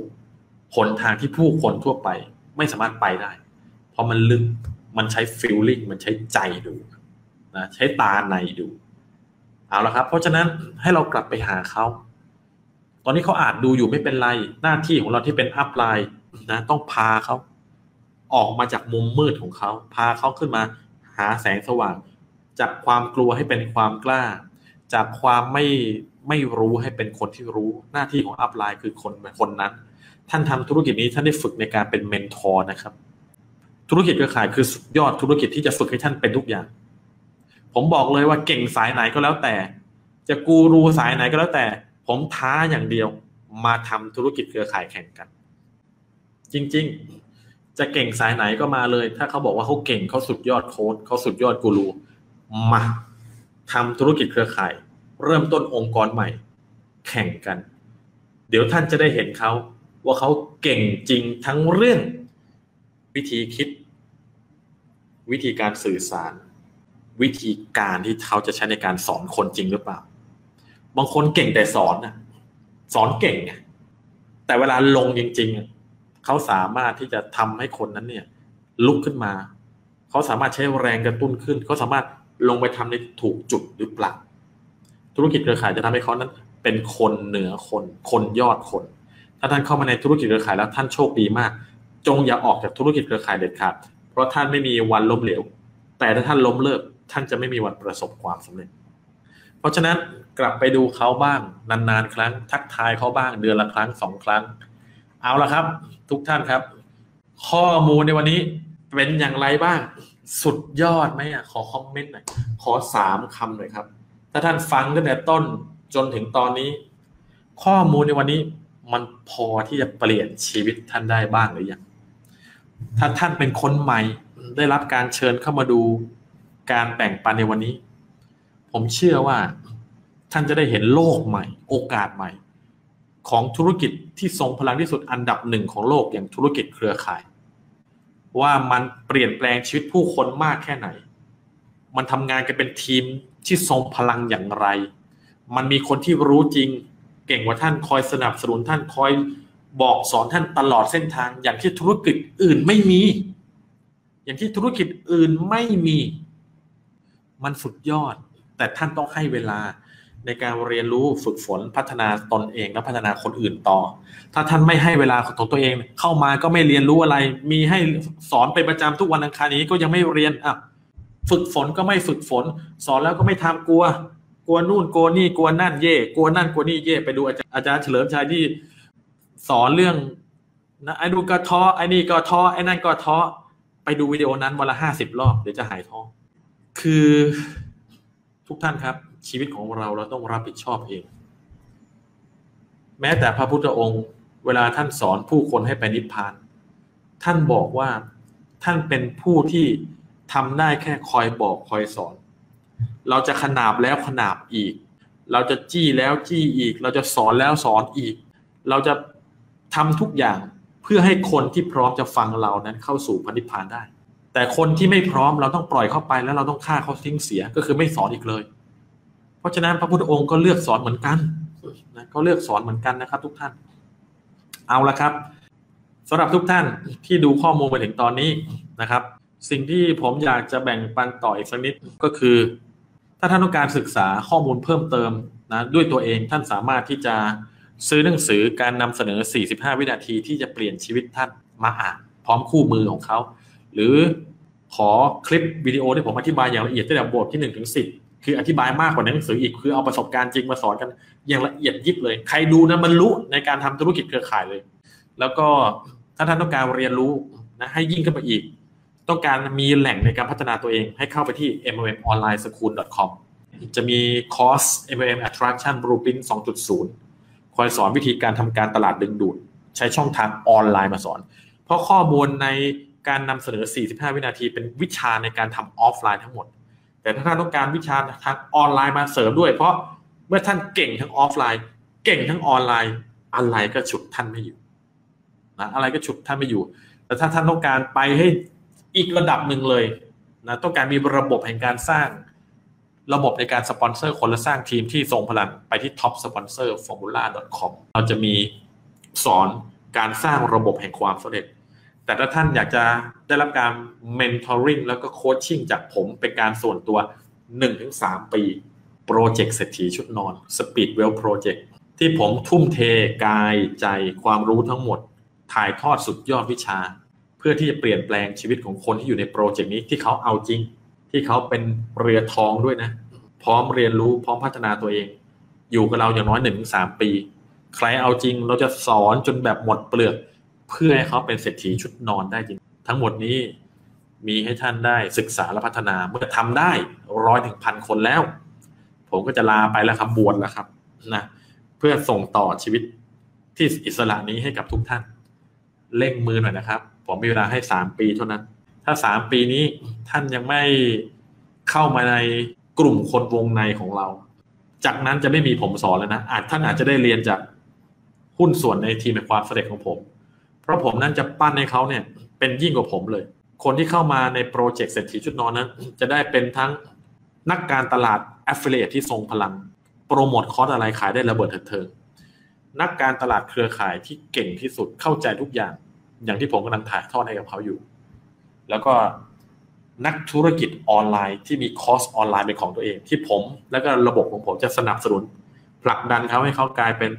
หนทางที่ผู้คนทั่วไป ไม่สามารถไปได้ เพราะมันลึกมันใช้ฟิลลิ่งมันใช้ใจดูนะใช้ตาในดูเอาละครับ เพราะฉะนั้นให้เรากลับไปหาเขา ตอนนี้เขาอาจดูอยู่ไม่เป็นไร หน้าที่ของเราที่เป็น upline นะต้องพาเขาออกมาจากมุมมืดของเขา พาเขาขึ้นมาหาแสงสว่าง จากความกลัวให้เป็นความกล้า จากความไม่ไม่รู้ให้เป็นคนที่รู้หน้าที่ของ upline คือคนคนนั้น ท่านทำธุรกิจนี้ท่านได้ฝึกในการเป็น mentor นะครับ ธุรกิจเครือข่ายคือสุดยอดธุรกิจที่จะฝึกให้ท่านเป็นทุกอย่าง ผมบอกเลยว่าเก่งสายไหนก็แล้วแต่ จะกูรูสายไหนก็แล้วแต่ ผมท้าอย่างเดียว มาทำธุรกิจเครือข่ายแข่งกัน จริง ๆ จะเก่งสายไหนก็มาเลย ถ้าเขาบอกว่าเขาเก่งเขาสุดยอดโค้ดเขาสุดยอดกูรูมาทำธุรกิจเครือข่าย เริ่มต้นองค์กรใหม่ แข่งกัน เดี๋ยวท่านจะได้เห็นเขาว่าเขาเก่งจริงทั้งเรื่อง วิธีคิด วิธีการสื่อสาร วิธีการที่เขาจะใช้ในการสอนคนจริงหรือเปล่า บางคนเก่งแต่สอนนะสอนเก่งไงแต่เวลาลงจริงๆ เขาสามารถที่จะทำให้คนนั้นเนี่ย ลุกขึ้นมา เขาสามารถใช้แรงกระตุ้นขึ้น เขาสามารถลงไปทำในถูกจุดหรือเปล่าธุรกิจเครือข่ายจะทำให้เขานั้น เป็นคนเหนือคน คนยอดคน ถ้าท่านเข้ามาในธุรกิจเครือข่ายแล้วท่านโชคดีมาก จงอย่าออกจากธุรกิจเครือข่ายเด็ดขาดเพราะท่านไม่มีวันล้มเหลว แต่ถ้าท่านล้มเลิกท่านจะไม่มีวันประสบความสำเร็จ เพราะฉะนั้นกลับไปดูเขาบ้างนานๆ ครั้ง ทักทายเขาบ้างเดือนละครั้งสองครั้ง เอาละครับ ทุกท่านครับ ข้อมูลในวันนี้เป็นอย่างไรบ้าง สุดยอดไหมอะขอคอมเมนต์หน่อยขอสามคำหน่อยครับ ถ้าท่านฟังตั้งแต่ต้นจนถึงตอนนี้ ข้อมูลในวันนี้มันพอที่จะเปลี่ยนชีวิตท่านได้บ้างหรือยังถ้าท่านเป็นคนใหม่ได้รับการเชิญเข้ามาดูการแบ่งปันในวันนี้ ผมเชื่อว่าท่านจะได้เห็นโลกใหม่ โอกาสใหม่ ของธุรกิจที่ทรงพลังที่สุดอันดับหนึ่งของโลกอย่างธุรกิจเครือข่าย ว่ามันเปลี่ยนแปลงชีวิตผู้คนมากแค่ไหน มันทำงานกันเป็นทีมที่ทรงพลังอย่างไร มันมีคนที่รู้จริง เก่งกว่าท่านคอยสนับสนุนท่านคอยบอกสอนท่านตลอดเส้นทาง อย่างที่ธุรกิจอื่นไม่มี อย่างที่ธุรกิจอื่นไม่มี มันสุดยอด แต่ท่านต้องให้เวลา ในการเรียนรู้ฝึกฝนพัฒนาตนเองและพัฒนาคนอื่นต่อ ถ้าท่านไม่ให้เวลาของตัวเอง เข้ามาก็ไม่เรียนรู้อะไร มีให้สอนเป็นประจำทุกวันอังคารนี้ก็ยังไม่เรียนอะฝึกฝนก็ไม่ฝึกฝน สอนแล้วก็ไม่ทำกลัว กลัวนู่นกลัวนี่กลัวนั่นเย่กลัวนั่นกลัวนี่เย่ไปดูอาจารย์อาจารย์เฉลิมชัยที่สอนเรื่องนะไอ้ดูก็ท้อไอ้นี่ก็ท้อไอ้นั่นก็ท้อไปดูวิดีโอนั้นวันละห้าสิบรอบเดี๋ยวจะหายท้อคือทุกท่านครับ ชีวิตของเราเราต้องรับผิดชอบเอง แม้แต่พระพุทธองค์ เวลาท่านสอนผู้คนให้ไปนิพพาน ท่านบอกว่าท่านเป็นผู้ที่ทำได้แค่คอยบอกคอยสอน เราจะขนาบแล้วขนาบอีก เราจะจี้แล้วจี้อีก เราจะสอนแล้วสอนอีก เราจะทำทุกอย่างเพื่อให้คนที่พร้อมจะฟังเรานั้นเข้าสู่พระนิพพานได้ แต่คนที่ไม่พร้อมเราต้องปล่อยเข้าไปแล้วเราต้องฆ่าเขาทิ้งเสียก็คือไม่สอนอีกเลย ราะฉะนั้นพระพุทธองค์ก็เลือกสอนเหมือนกันนะก็เลือกสอนเหมือนกันนะครับ ทุกท่าน เอาละครับสำหรับทุกท่านที่ดูข้อมูลมาถึงตอนนี้นะครับ สิ่งที่ผมอยากจะแบ่งปันต่ออีกสักนิดก็คือ ถ้าท่านต้องการศึกษาข้อมูลเพิ่มเติมนะด้วยตัวเองท่านสามารถที่จะซื้อหนังสือการนำเสนอ 45 วินาทีที่จะเปลี่ยนชีวิตท่านมาอ่านพร้อมคู่มือของเขา หรือขอคลิปวิดีโอที่ผมอธิบายอย่างละเอียดตั้งแต่บทที่1ถึง10 คืออธิบายมากกว่าในหนังสืออีกคือเอาประสบการณ์จริงมาสอนกันอย่างละเอียดยิบเลย ใครดูนะบรรลุในการทำธุรกิจเครือข่ายเลย แล้วก็ถ้าท่านต้องการเรียนรู้นะให้ยิ่งขึ้นไปอีก ต้องการมีแหล่งในการพัฒนาตัวเอง ให้เข้าไปที่ mmonlineschool.com จะมีคอร์ส MLM Attraction Blueprint 2.0 คอยสอนวิธีการทำการตลาดดึงดูด ใช้ช่องทางออนไลน์มาสอน เพราะข้อมูลในการนำเสนอ 45 วินาทีเป็นวิชาในการทำออฟไลน์ทั้งหมด แต่ถ้าท่านต้องการวิชาทางออนไลน์มาเสริมด้วย เพราะเมื่อท่านเก่งทั้งออฟไลน์ เก่งทั้งออนไลน์ อะไรก็ฉุดท่านไม่อยู่นะอะไรก็ฉุดท่านไม่อยู่ แต่ถ้าท่านต้องการไปให้อีกระดับหนึ่งเลยนะต้องการมีระบบแห่งการสร้างระบบในการสปอนเซอร์คนและสร้างทีมที่ทรงพลังไปที่ top sponsor formula com เราจะมีสอนการสร้างระบบแห่งความสำเร็จ แต่ถ้าท่านอยากจะได้รับการ mentoring แล้วก็โคชชิ่งจากผมเป็นการส่วนตัว 1-3 ปีโปรเจกต์เศรษฐีชุดนอน Speed Well Project ที่ผมทุ่มเทกายใจความรู้ทั้งหมด ถ่ายทอดสุดยอดวิชา เพื่อที่จะเปลี่ยนแปลงชีวิตของคนที่อยู่ในโปรเจกต์นี้ที่เขาเอาจริง ที่เขาเป็นเรือทองด้วยนะ พร้อมเรียนรู้พร้อมพัฒนาตัวเอง อยู่กับเราอย่างน้อยหนึ่งสามปี ใครเอาจริงเราจะสอนจนแบบหมดเปลือก เพื่อให้เขาเป็นเศรษฐีชุดนอนได้จริง ทั้งหมดนี้มีให้ท่านได้ศึกษาและพัฒนาเมื่อทำได้ร้อยถึงพันคนแล้ว ผมก็จะลาไปแล้วครับบวชแล้วครับนะเพื่อส่งต่อชีวิตที่อิสระนี้ให้กับทุกท่าน เร่งมือหน่อยนะครับ ผมมีเวลาให้สามปีเท่านั้น ถ้าสามปีนี้ท่านยังไม่เข้ามาในกลุ่มคนวงในของเรา จากนั้นจะไม่มีผมสอนแล้วนะอาจท่านอาจจะได้เรียนจากหุ้นส่วนในทีมในความสำเร็จของผม เพราะผมนั้นจะปั้นให้เขาเนี่ยเป็นยิ่งกว่าผมเลย คนที่เข้ามาในโปรเจกต์เศรษฐีชุดนอนนั้น จะได้เป็นทั้งนักการตลาด affiliate ที่ทรงพลัง โปรโมทคอร์สอะไรขายได้ระเบิดเถิดนักการตลาดเครือข่ายที่เก่งที่สุดเข้าใจทุกอย่าง อย่างที่ผมกำลังถ่ายทอดให้กับเขาอยู่ แล้วก็นักธุรกิจออนไลน์ที่มีคอร์สออนไลน์เป็นของตัวเอง ที่ผม และก็ระบบของผมจะสนับสนุนผลักดันเขาให้เขากลายเป็น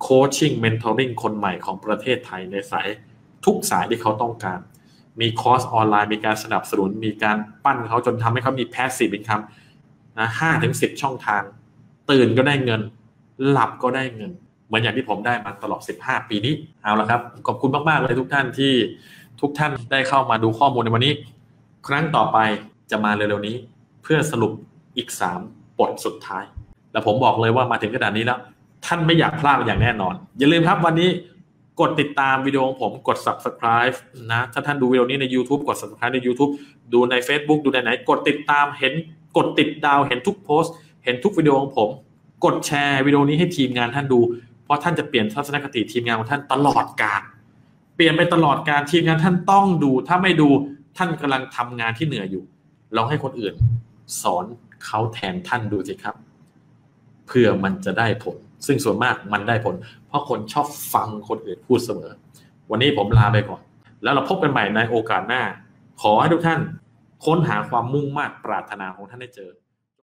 coaching mentoring คนใหม่ของประเทศไทยในสายทุกสายที่เขาต้องการ มีคอร์สออนไลน์ มีการสนับสนุน มีการปั้นเขาจนทำให้เขามี passive income นะห้าถึงสิบช่องทาง ตื่นก็ได้เงิน หลับก็ได้เงิน เหมือนอย่างที่ผมได้มาตลอด 15 ปีนี้ เอาละครับ ขอบคุณมาก ๆ เลยทุกท่านที่ทุกท่านได้เข้ามาดูข้อมูลในวันนี้ ครั้งต่อไปจะมาเร็ว ๆ นี้ เพื่อสรุปอีก 3 บทสุดท้าย แล้วผมบอกเลยว่ามาถึงขนาดนี้แล้ว ท่านไม่อยากพลาดอย่างแน่นอน อย่าลืมครับวันนี้กดติดตามวิดีโอของผมกด subscribe นะถ้าท่านดูวิดีโอนี้ใน YouTube กด subscribe ใน YouTube ดูใน Facebook ดูในไหนกดติดตามเห็นกดติดดาวเห็นทุกโพสต์ เห็นทุกวิดีโอของผม กดแชร์วิดีโอนี้ให้ทีมงานท่านดู เพราะท่านจะเปลี่ยนทัศนคติทีมงานของท่านตลอดการเปลี่ยนไปตลอดการทีมงานท่านต้องดู ถ้าไม่ดูท่านกำลังทำงานที่เหนื่อยอยู่ลองให้คนอื่น สอนเขาแทนท่านดูสิครับเพื่อมันจะได้ผล ซึ่งส่วนมากมันได้ผล เพราะคนชอบฟังคนอื่นพูดเสมอ วันนี้ผมลาไปก่อน แล้วเราพบกันใหม่ในโอกาสหน้า ขอให้ทุกท่าน ค้นหาความมุ่งมา่ปรารถนาของท่านได้เจอ